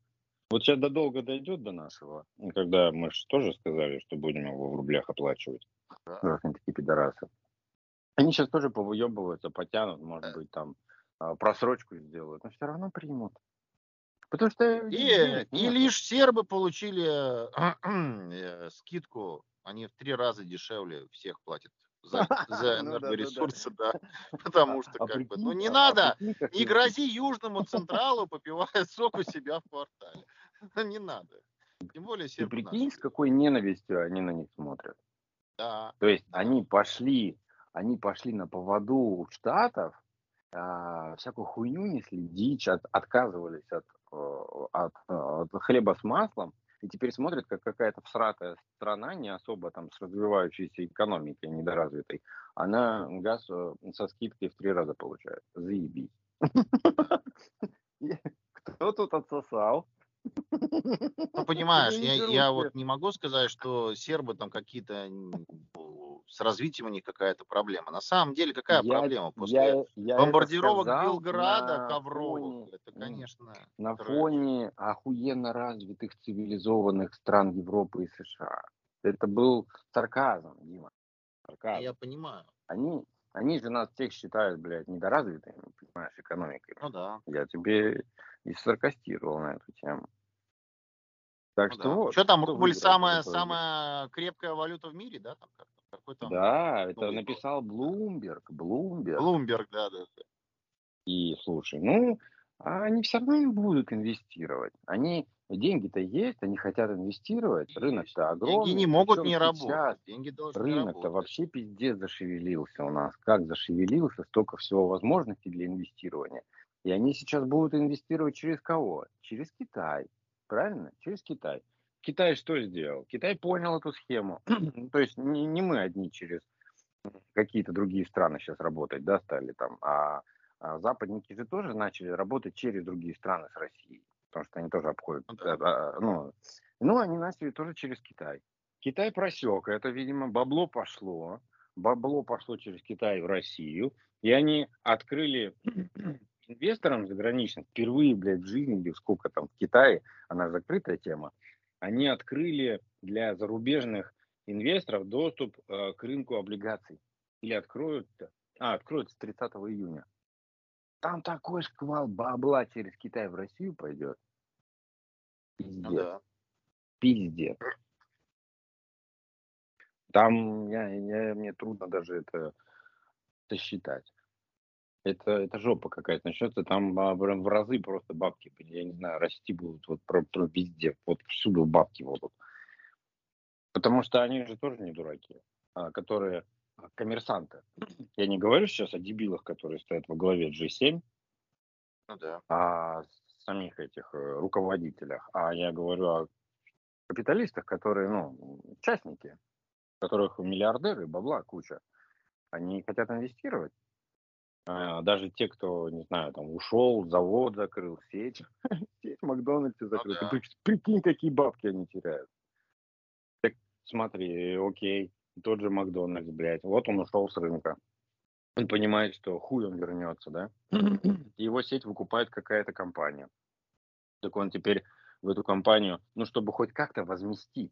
Вот сейчас до долго дойдет до нашего, когда мы же тоже сказали, что будем его в рублях оплачивать. Да. Раз они такие пидорасы. Они сейчас тоже повыебываются, потянут, может быть, там просрочку сделают, но все равно примут. Потому что... И, и лишь сербы получили э, скидку, они в три раза дешевле всех платят за, за ну энергоресурсы, да, Потому что, а как бы, ну не а надо, не грози Южному Централу, попивая сок у себя в квартале. Не надо. Тем более Ты прикинь, с какой ненавистью они на них смотрят. Да. То есть они пошли, они пошли на поводу у Штатов, а, всякую хуйню несли, дичь, от, отказывались от, э, от, э, от хлеба с маслом, и теперь смотрят, как какая-то всратая страна, не особо там с развивающейся экономикой недоразвитой, она газ э, со скидкой в три раза получает. Заебись. Кто тут отсосал? Ну, понимаешь, я, я вот не могу сказать, что сербы там какие-то с развитием у них какая-то проблема. На самом деле, какая я, проблема? После я, я бомбардировок Белграда, ковровых, это, конечно... На фоне охуенно развитых цивилизованных стран Европы и США. Это был сарказм, Дима. Сарказм. Я понимаю. Они, они же нас всех считают, блядь, недоразвитыми, понимаешь, экономикой. Ну да. Я тебе и саркастировал на эту тему. Так ну, что да. вот. Что там, рубль самая, самая крепкая валюта в мире, да? Там как какой там? Да, это написал Блумберг. Блумберг. Блумберг, да, да. И слушай, ну, они все равно не будут инвестировать. Они деньги-то есть, они хотят инвестировать, рынок-то огромный. Деньги не могут Причем не работать. Деньги должны рынок-то работать. вообще пиздец зашевелился у нас. Как зашевелился, столько всего возможностей для инвестирования. И они сейчас будут инвестировать через кого? Через Китай. Правильно? Через Китай. Китай что сделал? Китай понял эту схему. Ну, То есть не, не мы одни через какие-то другие страны сейчас работать, да, стали там, а, а западники же тоже начали работать через другие страны с Россией, потому что они тоже обходят, Ну э, а, ну, ну, они начали тоже через Китай. Китай просек это, видимо, бабло пошло, бабло пошло через Китай в Россию, и они открыли инвесторам заграничным впервые, блядь, в жизни, или сколько там в Китае, она закрытая тема, они открыли для зарубежных инвесторов доступ э, к рынку облигаций. Или откроют, а, откроют с 30 июня. Там такой шквал бабла через Китай в Россию пойдет. Ну Пиздец, да. пиздец. Там я, я, мне трудно даже это сосчитать. Это, это жопа какая-то начнется, там а, в разы просто бабки, я не знаю, расти будут вот про, про везде, вот всюду бабки будут. Потому что они же тоже не дураки, а, которые а, коммерсанты. Я не говорю сейчас о дебилах, которые стоят во главе G7, Ну да. о самих этих э, руководителях, а я говорю о капиталистах, которые, ну, частники, у которых миллиардеры, бабла куча. Они хотят инвестировать. А, Даже те, кто, не знаю, там ушел, завод закрыл, сеть, сеть Макдональдса закрыл. Ты да. при- прикинь, какие бабки они теряют. Так смотри, окей, тот же Макдональдс, блядь, вот он ушел с рынка. Он понимает, что хуй он вернется, да? Его сеть выкупает какая-то компания. Так он теперь в эту компанию, ну, чтобы хоть как-то возместить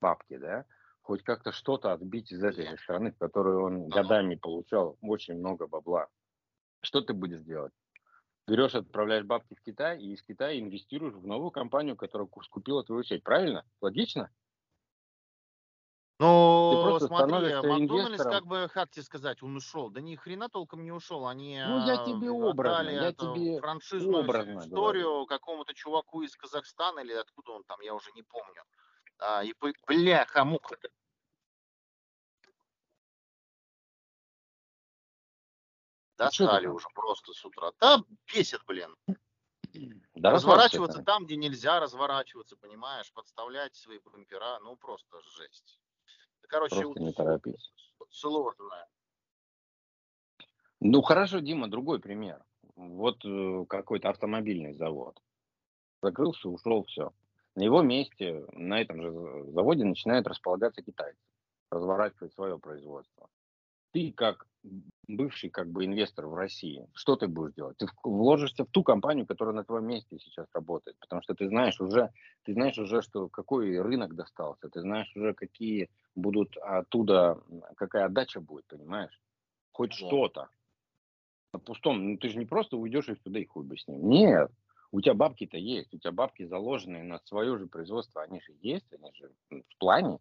бабки, да, хоть как-то что-то отбить из этой страны, в которой он годами получал очень много бабла. Что ты будешь делать? Берешь, отправляешь бабки в Китай, и из Китая инвестируешь в новую компанию, которая ку- скупила твою сеть. Правильно? Логично? Ну, смотри, Макдональдс, как бы, как тебе сказать, он ушел. Да ни хрена толком не ушел. Они Ну, я э, тебе образно, я тебе франшизную образно историю какому-то чуваку из Казахстана или откуда он там, я уже не помню. А, и бляха, муха. Достали уже просто с утра. Да, бесит, блин. Да Разворачиваться там, где нельзя разворачиваться, понимаешь, подставлять свои бампера, ну просто жесть. Короче, Просто не торопись. сложно. Ну хорошо, Дима, другой пример. Вот э, какой-то автомобильный завод. Закрылся, ушел, все. На его месте, на этом же за- заводе начинают располагаться китайцы, разворачивать свое производство. Ты как бывший как бы инвестор в России, что ты будешь делать? Ты вложишься в ту компанию, которая на твоем месте сейчас работает, потому что ты знаешь уже, ты знаешь уже, что какой рынок достался, ты знаешь уже, какие будут оттуда, какая отдача будет, понимаешь? Хоть Да. что-то на пустом, ну ты же не просто уйдешь и туда и хуй бы с ним. Нет, у тебя бабки-то есть, у тебя бабки заложенные на свое же производство, они же есть, они же в плане.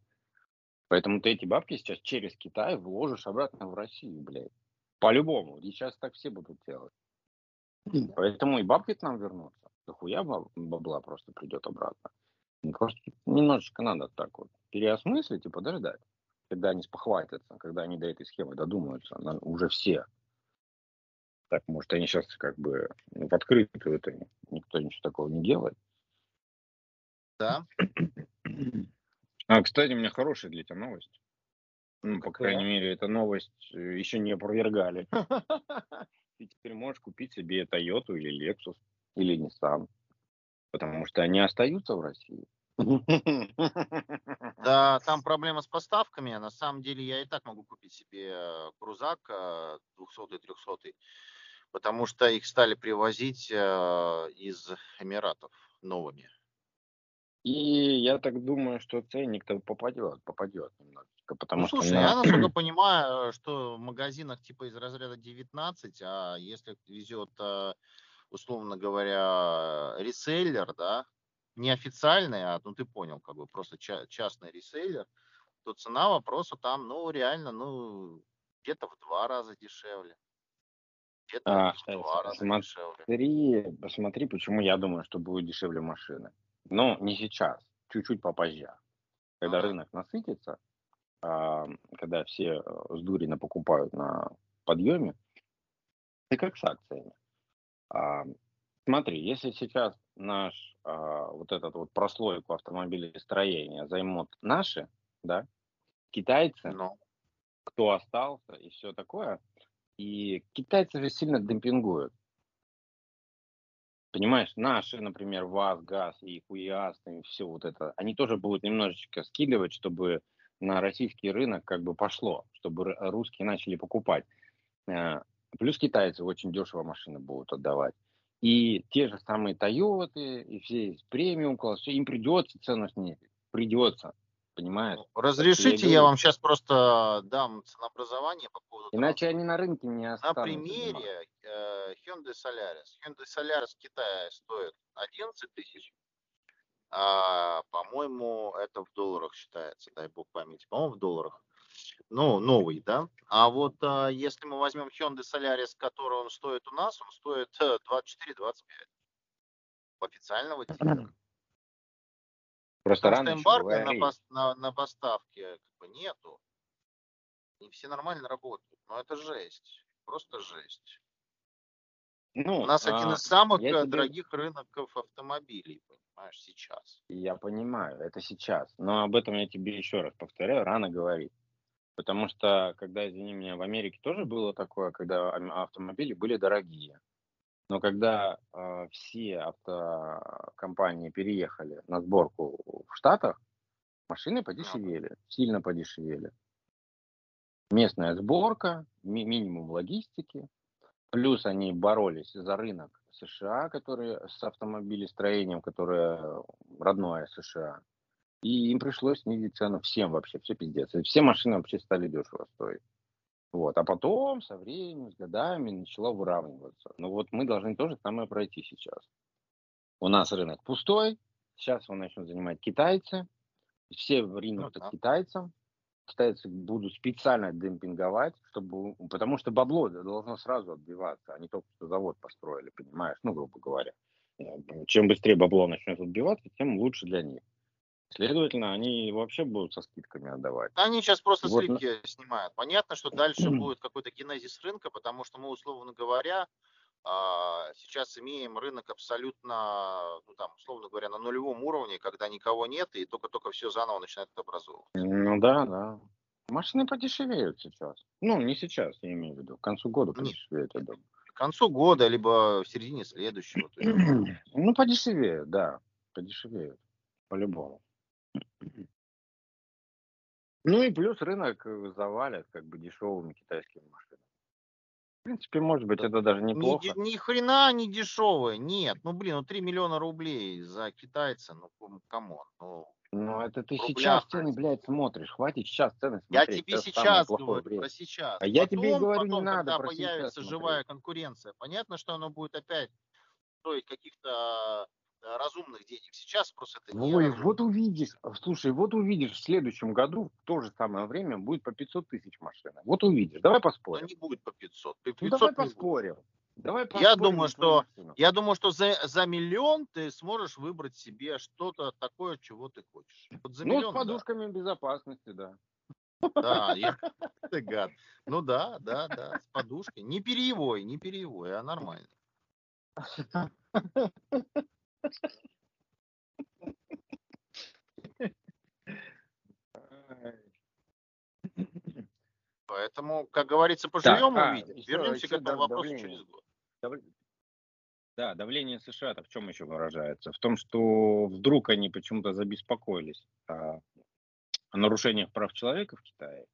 Поэтому ты эти бабки сейчас через Китай вложишь обратно в Россию, блядь. По-любому. И сейчас так все будут делать. Поэтому и бабки к нам вернутся. Да хуя баб- бабла просто придет обратно. Просто немножечко надо так вот переосмыслить и подождать. Когда они спохватятся, когда они до этой схемы додумаются. Уже все. Так, может, они сейчас как бы в открытую это никто ничего такого не делает. Да? А, кстати, у меня хорошая для тебя новость. Ну, по крайней мере, эта новость э, еще не опровергали. Ты теперь можешь купить себе Toyota или Lexus или Nissan. Потому что они остаются в России. Да, там проблема с поставками. На самом деле я и так могу купить себе э, крузак 200-300, потому что их стали привозить э, из Эмиратов новыми. И я так думаю, что ценник-то попадет, попадет немножечко, потому Ну, что слушай, я насколько понимаю, что в магазинах типа из разряда 19, а если везет, э, условно говоря, реселлер, да, неофициальный, а ну ты понял, как бы просто ча- частный реселлер, то цена вопроса там, ну, реально, ну, где-то в два раза дешевле. Где-то а, смотри, посмотри, почему я думаю, что будет дешевле машины. Но не сейчас, чуть-чуть попозже. Когда рынок насытится, а, когда все э, с дури покупают на подъеме, и как с акциями. А, смотри, если сейчас наш а, вот этот вот прослойку автомобилестроения займут наши, да, китайцы, Но. кто остался и все такое, и китайцы же сильно демпингуют. Понимаешь, наши, например, ВАЗ, ГАЗ и ХУИАС, и все вот это, они тоже будут немножечко скидывать, чтобы на российский рынок как бы пошло, чтобы русские начали покупать. Э, плюс китайцы очень дешево машины будут отдавать. И те же самые Тойоты, и все премиум класс, все им придется цену снизить. Придется. Понимаешь? Ну, разрешите, я, я вам сейчас просто дам ценообразование по поводу... Иначе они на рынке не останутся. На примере э, Hyundai Solaris. Hyundai Solaris в Китае стоит 11 тысяч. А, по-моему, это в долларах считается, дай бог памяти. По-моему, в долларах. Ну, новый, да. А вот а, если мы возьмем Hyundai Solaris, который он стоит у нас, он стоит 24-25 э, официального типа. Просто Потому рано эмбарго на, пос, на, на поставки как бы нету. И все нормально работают. Но это жесть. Просто жесть. Ну, У нас а, один из самых э, дорогих тебе... рынков автомобилей, понимаешь, сейчас. Я понимаю, это сейчас. Но об этом я тебе еще раз повторяю, рано говорить. Потому что, когда, извини меня, в Америке тоже было такое, когда автомобили были дорогие. Но когда э, все автокомпании переехали на сборку в Штатах, машины подешевели, сильно подешевели. Местная сборка, ми- минимум логистики, плюс они боролись за рынок США, который с автомобилестроением, которое родное США. И им пришлось снизить цену всем вообще, все пиздец. И все машины вообще стали дешево стоить. Вот. А потом со временем, с годами начало выравниваться. Но вот мы должны то же самое пройти сейчас. У нас рынок пустой, сейчас его начнут занимать китайцы, все ринут ну, да. китайцам, китайцы будут специально демпинговать, чтобы, потому что бабло должно сразу отбиваться, а не только что завод построили, понимаешь, ну, грубо говоря. Э, чем быстрее бабло начнет отбиваться, тем лучше для них. Следовательно, они вообще будут со скидками отдавать. Они сейчас просто вот. сливки снимают. Понятно, что дальше будет какой-то генезис рынка, потому что мы, условно говоря, а, сейчас имеем рынок абсолютно, ну там, условно говоря, на нулевом уровне, когда никого нет, и только-только все заново начинает образовываться. Ну да, да. Машины подешевеют сейчас. Ну, не сейчас, я имею в виду. К концу года подешевеют, я думаю. К концу года, либо в середине следующего. ну, подешевеют, да. Подешевеют. По-любому. Ну и плюс рынок э, завалят как бы дешевыми китайскими машинами. В принципе, может быть, это даже неплохо. Ни, ни хрена не дешевые. Нет, ну блин, ну 3 миллиона рублей за китайца, ну come on. Ну, ну это ты сейчас цены, блядь, смотришь. Хватит сейчас цены смотреть. Я тебе это сейчас говорю время. про сейчас. А потом, я тебе говорю, потом, не надо когда появится живая конкуренция, понятно, что оно будет опять стоить каких-то разумных денег. Сейчас просто это не Ой, вот увидишь, слушай, вот увидишь, в следующем году в то же самое время будет по 500 тысяч машин. Вот увидишь, давай поспорим. Но не будет по 500. По 500 ну, давай поспорим. Будет. Давай я думаю, что я думаю, что за, за миллион ты сможешь выбрать себе что-то такое, чего ты хочешь. Вот за ну, миллион, с подушками да. безопасности, да. Да, я, ты гад. Ну да, да, да, с подушкой. Не переевой, не переевой, а нормально. Поэтому, как говорится, поживем так, увидим. А, Вернемся к этому вопросу через год. Да, давление США -то в чем еще выражается? В том, что вдруг они почему-то забеспокоились о, о нарушениях прав человека в Китае.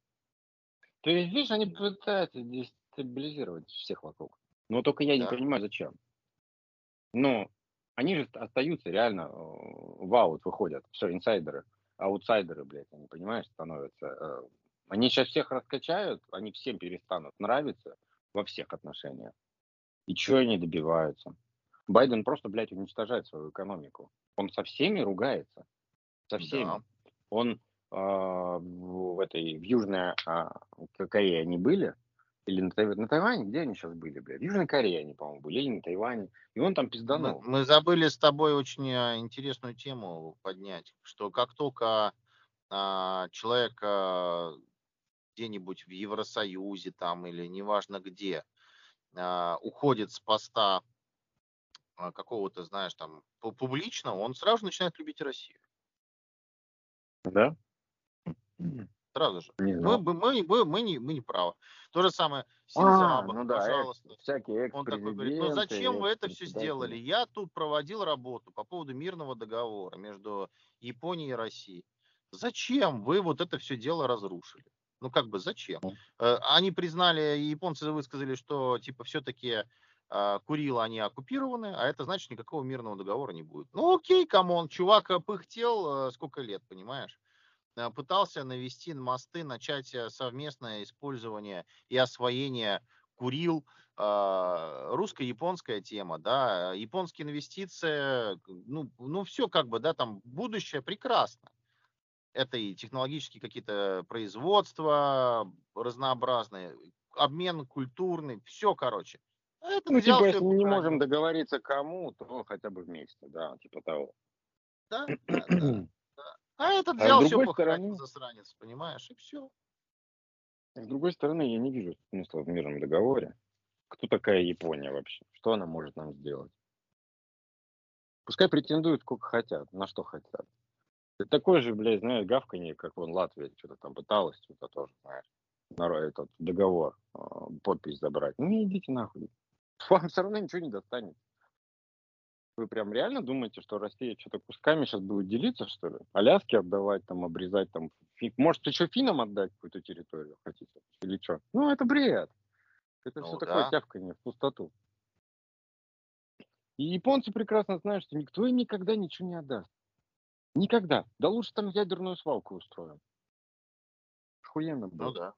То есть, видишь, они пытаются дестабилизировать всех вокруг. Но только я да. не понимаю, зачем. Но они же остаются реально э, в аут выходят. Все, инсайдеры, аутсайдеры, блядь, они, понимаешь, становятся. Э, они сейчас всех раскачают, они всем перестанут нравиться во всех отношениях. И чего они добиваются? Байден просто, блядь, уничтожает свою экономику. Он со всеми ругается. Со всеми. Да. Он э, в, в этой в Южной э, Корее они были, Или на, Тай... на Тайване? Где они сейчас были, блядь? В Южной Корее они, по-моему, были, или на Тайване. И он там пизданул. Мы, мы забыли с тобой очень э, интересную тему поднять, что как только а, человек а, где-нибудь в Евросоюзе там или неважно где а, уходит с поста а, какого-то, знаешь, там публичного, он сразу начинает любить Россию. Да? Сразу же. Не мы, знал. мы, мы, мы, мы не, мы не правы. То же самое А, Синзабов, ну да, экс- пожалуйста. всякие Он такой говорит, ну зачем вы это все сделали? Я тут проводил работу по поводу мирного договора между Японией и Россией. Зачем вы вот это все дело разрушили? Ну как бы зачем? Мгм. Э, Они признали, японцы высказали, что типа все-таки Курилы они оккупированы, а это значит никакого мирного договора не будет. Ну окей, come on, чувак пыхтел э, сколько лет, понимаешь? Э, Пытался навести мосты, начать э, совместное использование и освоение Курил, а, русско-японская тема, да, японские инвестиции, ну, ну все как бы, да, там будущее прекрасно. Это и технологические какие-то производства разнообразные, обмен культурный, все, короче. А этот Ну, типа, если мы не можем договориться кому, то хотя бы вместе, да, типа того. Да, да, да. А этот А взял все другой похоронил, стороны- засранец, понимаешь, и все. С другой стороны, я не вижу смысла в мирном договоре. Кто такая Япония вообще? Что она может нам сделать? Пускай претендуют сколько хотят, на что хотят. Это такой же, блядь, знаешь, гавканье, как вон Латвия что-то там пыталась, что-то тоже, знаешь, на этот договор, э, подпись забрать. Ну, идите нахуй. Вам все равно ничего не достанет. Вы прям реально думаете, что Россия что-то кусками сейчас будет делиться, что ли? Аляски отдавать, там, обрезать, там, фи- может, еще финам отдать какую-то территорию хотите? Или что? Ну, это бред. Это Ну все да. такое тявканье в пустоту. И японцы прекрасно знают, что никто им никогда ничего не отдаст. Никогда. Да лучше там ядерную свалку устроим. Охуенно Ну будет. да.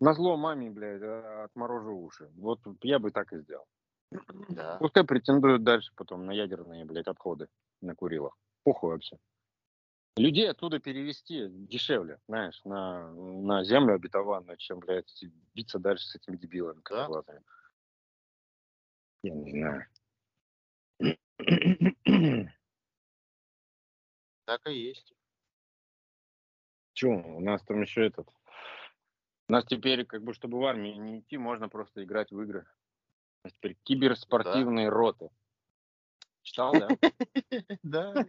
Назло маме, блядь, а, отморожу уши. Вот я бы так и сделал. Да. Пускай претендуют дальше потом на ядерные, блядь, отходы на Курилах. Похуй вообще. Людей оттуда перевести дешевле, знаешь, на, на землю обетованную, чем, блядь, биться дальше с этими дебилами Да. глазами. Я не знаю. Так и есть. Че, у нас там еще этот... У нас теперь, как бы, чтобы в армию не идти, можно просто играть в игры. Теперь киберспортивные роты. Читал, да? Да.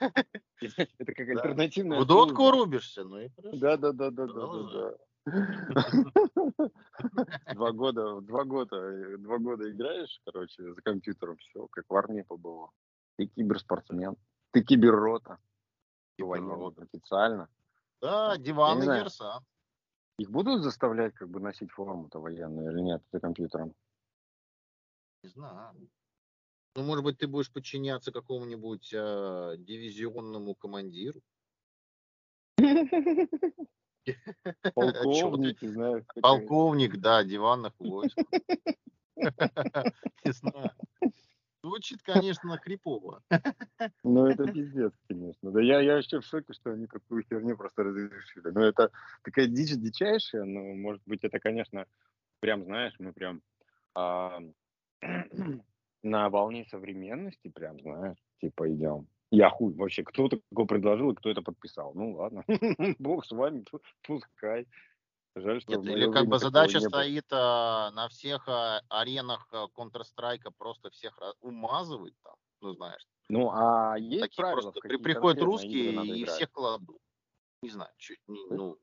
Это как Да. альтернативная В дотку рубишься, ну и. Да, да, да, да, да, да, да. Два года, два года, э, два года играешь, короче, за компьютером, все, как в армии побывал. Ты киберспортсмен, ты киберрота. Киберрота. официально. Да, диванный знаю. верса. Их будут заставлять как бы носить форму-то военную или нет за компьютером? Не знаю. Ну, может быть, ты будешь подчиняться какому-нибудь э, дивизионному командиру? Полковники, знаешь. такие. Полковник, да, диванных войск. Не знаю. Звучит, конечно, крипово. Ну, это пиздец, конечно. Да я, я вообще в шоке, что они такую херню просто разрешили. Ну, это такая дичь дичайшая, но, может быть, это, конечно, прям, знаешь, мы прям а, на волне современности, прям, знаешь, типа идем. Я хуй, вообще, кто такое предложил и кто это подписал? Ну, ладно, бог с вами, пу- пускай. Жаль, что Нет, или как бы задача стоит а, на всех а, аренах а, Counter-Strike просто всех ra- умазывать там, ну знаешь. Ну, а есть Такие правила, просто при- приходят русские и играть? всех кладут. Не знаю, чуть, не- ну,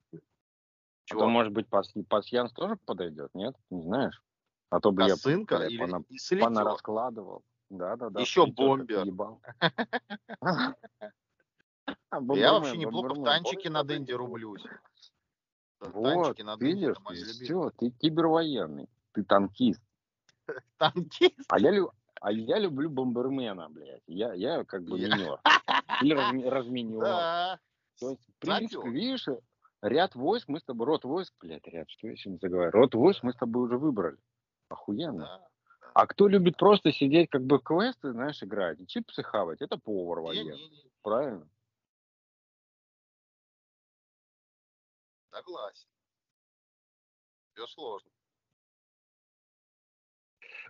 А то, может быть, пас, пасьянс тоже подойдет, нет? Не знаешь? А то бы я косынка бля, или пона- и солитер. понараскладывал. Да, да, да. Еще бомбер. Я вообще неплохо в помнишь, на вот? рублюсь. Вот, видишь, все, ты кибервоенный, ты танкист. Танкист. А я, лю- а я люблю бомбермена, блядь. Я, я как бы Я- минер. Или разми- разминер. Да. То есть, в принципе, видишь, ряд войск мы с тобой, род войск, блядь, ряд, что я сегодня заговорю? Род войск мы с тобой уже выбрали. Охуенно. Да. А кто любит просто сидеть, как бы квесты, знаешь, играть, и чипсы хавать, это повар военный. Правильно? Согласен. Все сложно.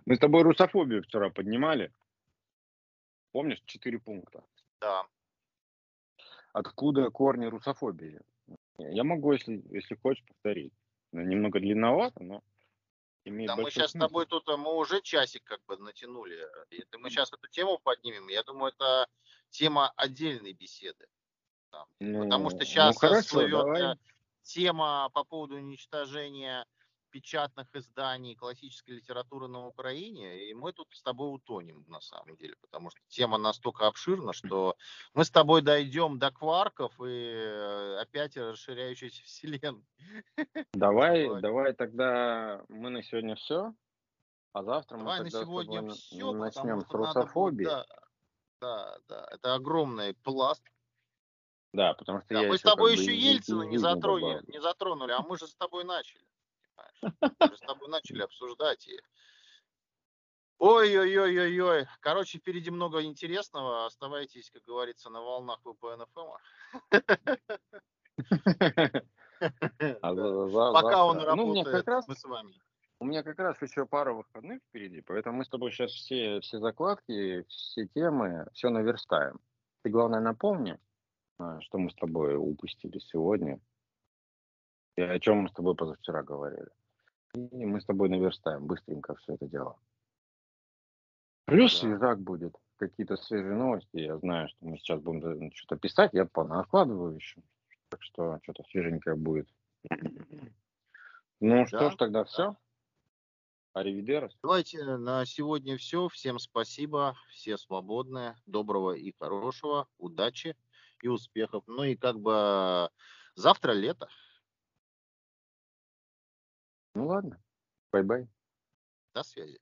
Мы с тобой русофобию вчера поднимали. Помнишь, четыре пункта? Да. Откуда корни русофобии? Я могу, если, если хочешь, повторить. Немного длинновато, но имеет да мы сейчас смысл. с тобой тут, мы уже часик как бы натянули. Это мы сейчас эту тему поднимем. Я думаю, это тема отдельной беседы. Ну, Потому что сейчас ну, хорошо, всплывет давай. тема по поводу уничтожения печатных изданий классической литературы на Украине, и мы тут с тобой утонем на самом деле, потому что тема настолько обширна, что мы с тобой дойдем до кварков и э, опять расширяющейся вселенной. Давай, давай тогда мы на сегодня все, а завтра давай мы на сегодня все, начнем с русофобии. Да, да, да, это огромный пласт. Да, потому что да, я мы с тобой еще Ельцина не затронули, не затронули, а мы же с тобой начали? Мы с тобой начали обсуждать. И... Ой-ой-ой-ой-ой. Короче, впереди много интересного. Оставайтесь, как говорится, на волнах ВПНФМ. А Пока он ну, работает, мы с вами. У меня как раз еще пара выходных впереди, поэтому мы с тобой сейчас все, все закладки, все темы, все наверстаем. Ты, главное, напомни, а, что мы с тобой упустили сегодня. И о чем мы с тобой позавчера говорили. И мы с тобой наверстаем быстренько все это дело. Плюс да. связак будет, какие-то свежие новости. Я знаю, что мы сейчас будем что-то писать, я откладываю еще. Так что что-то свеженькое будет. Ну да, что ж, тогда да. все. Аривидерос. Давайте на сегодня все. Всем спасибо. Все свободные. Доброго и хорошего. Удачи и успехов. Ну и как бы завтра лето. Ну ладно. Bye-bye. До связи.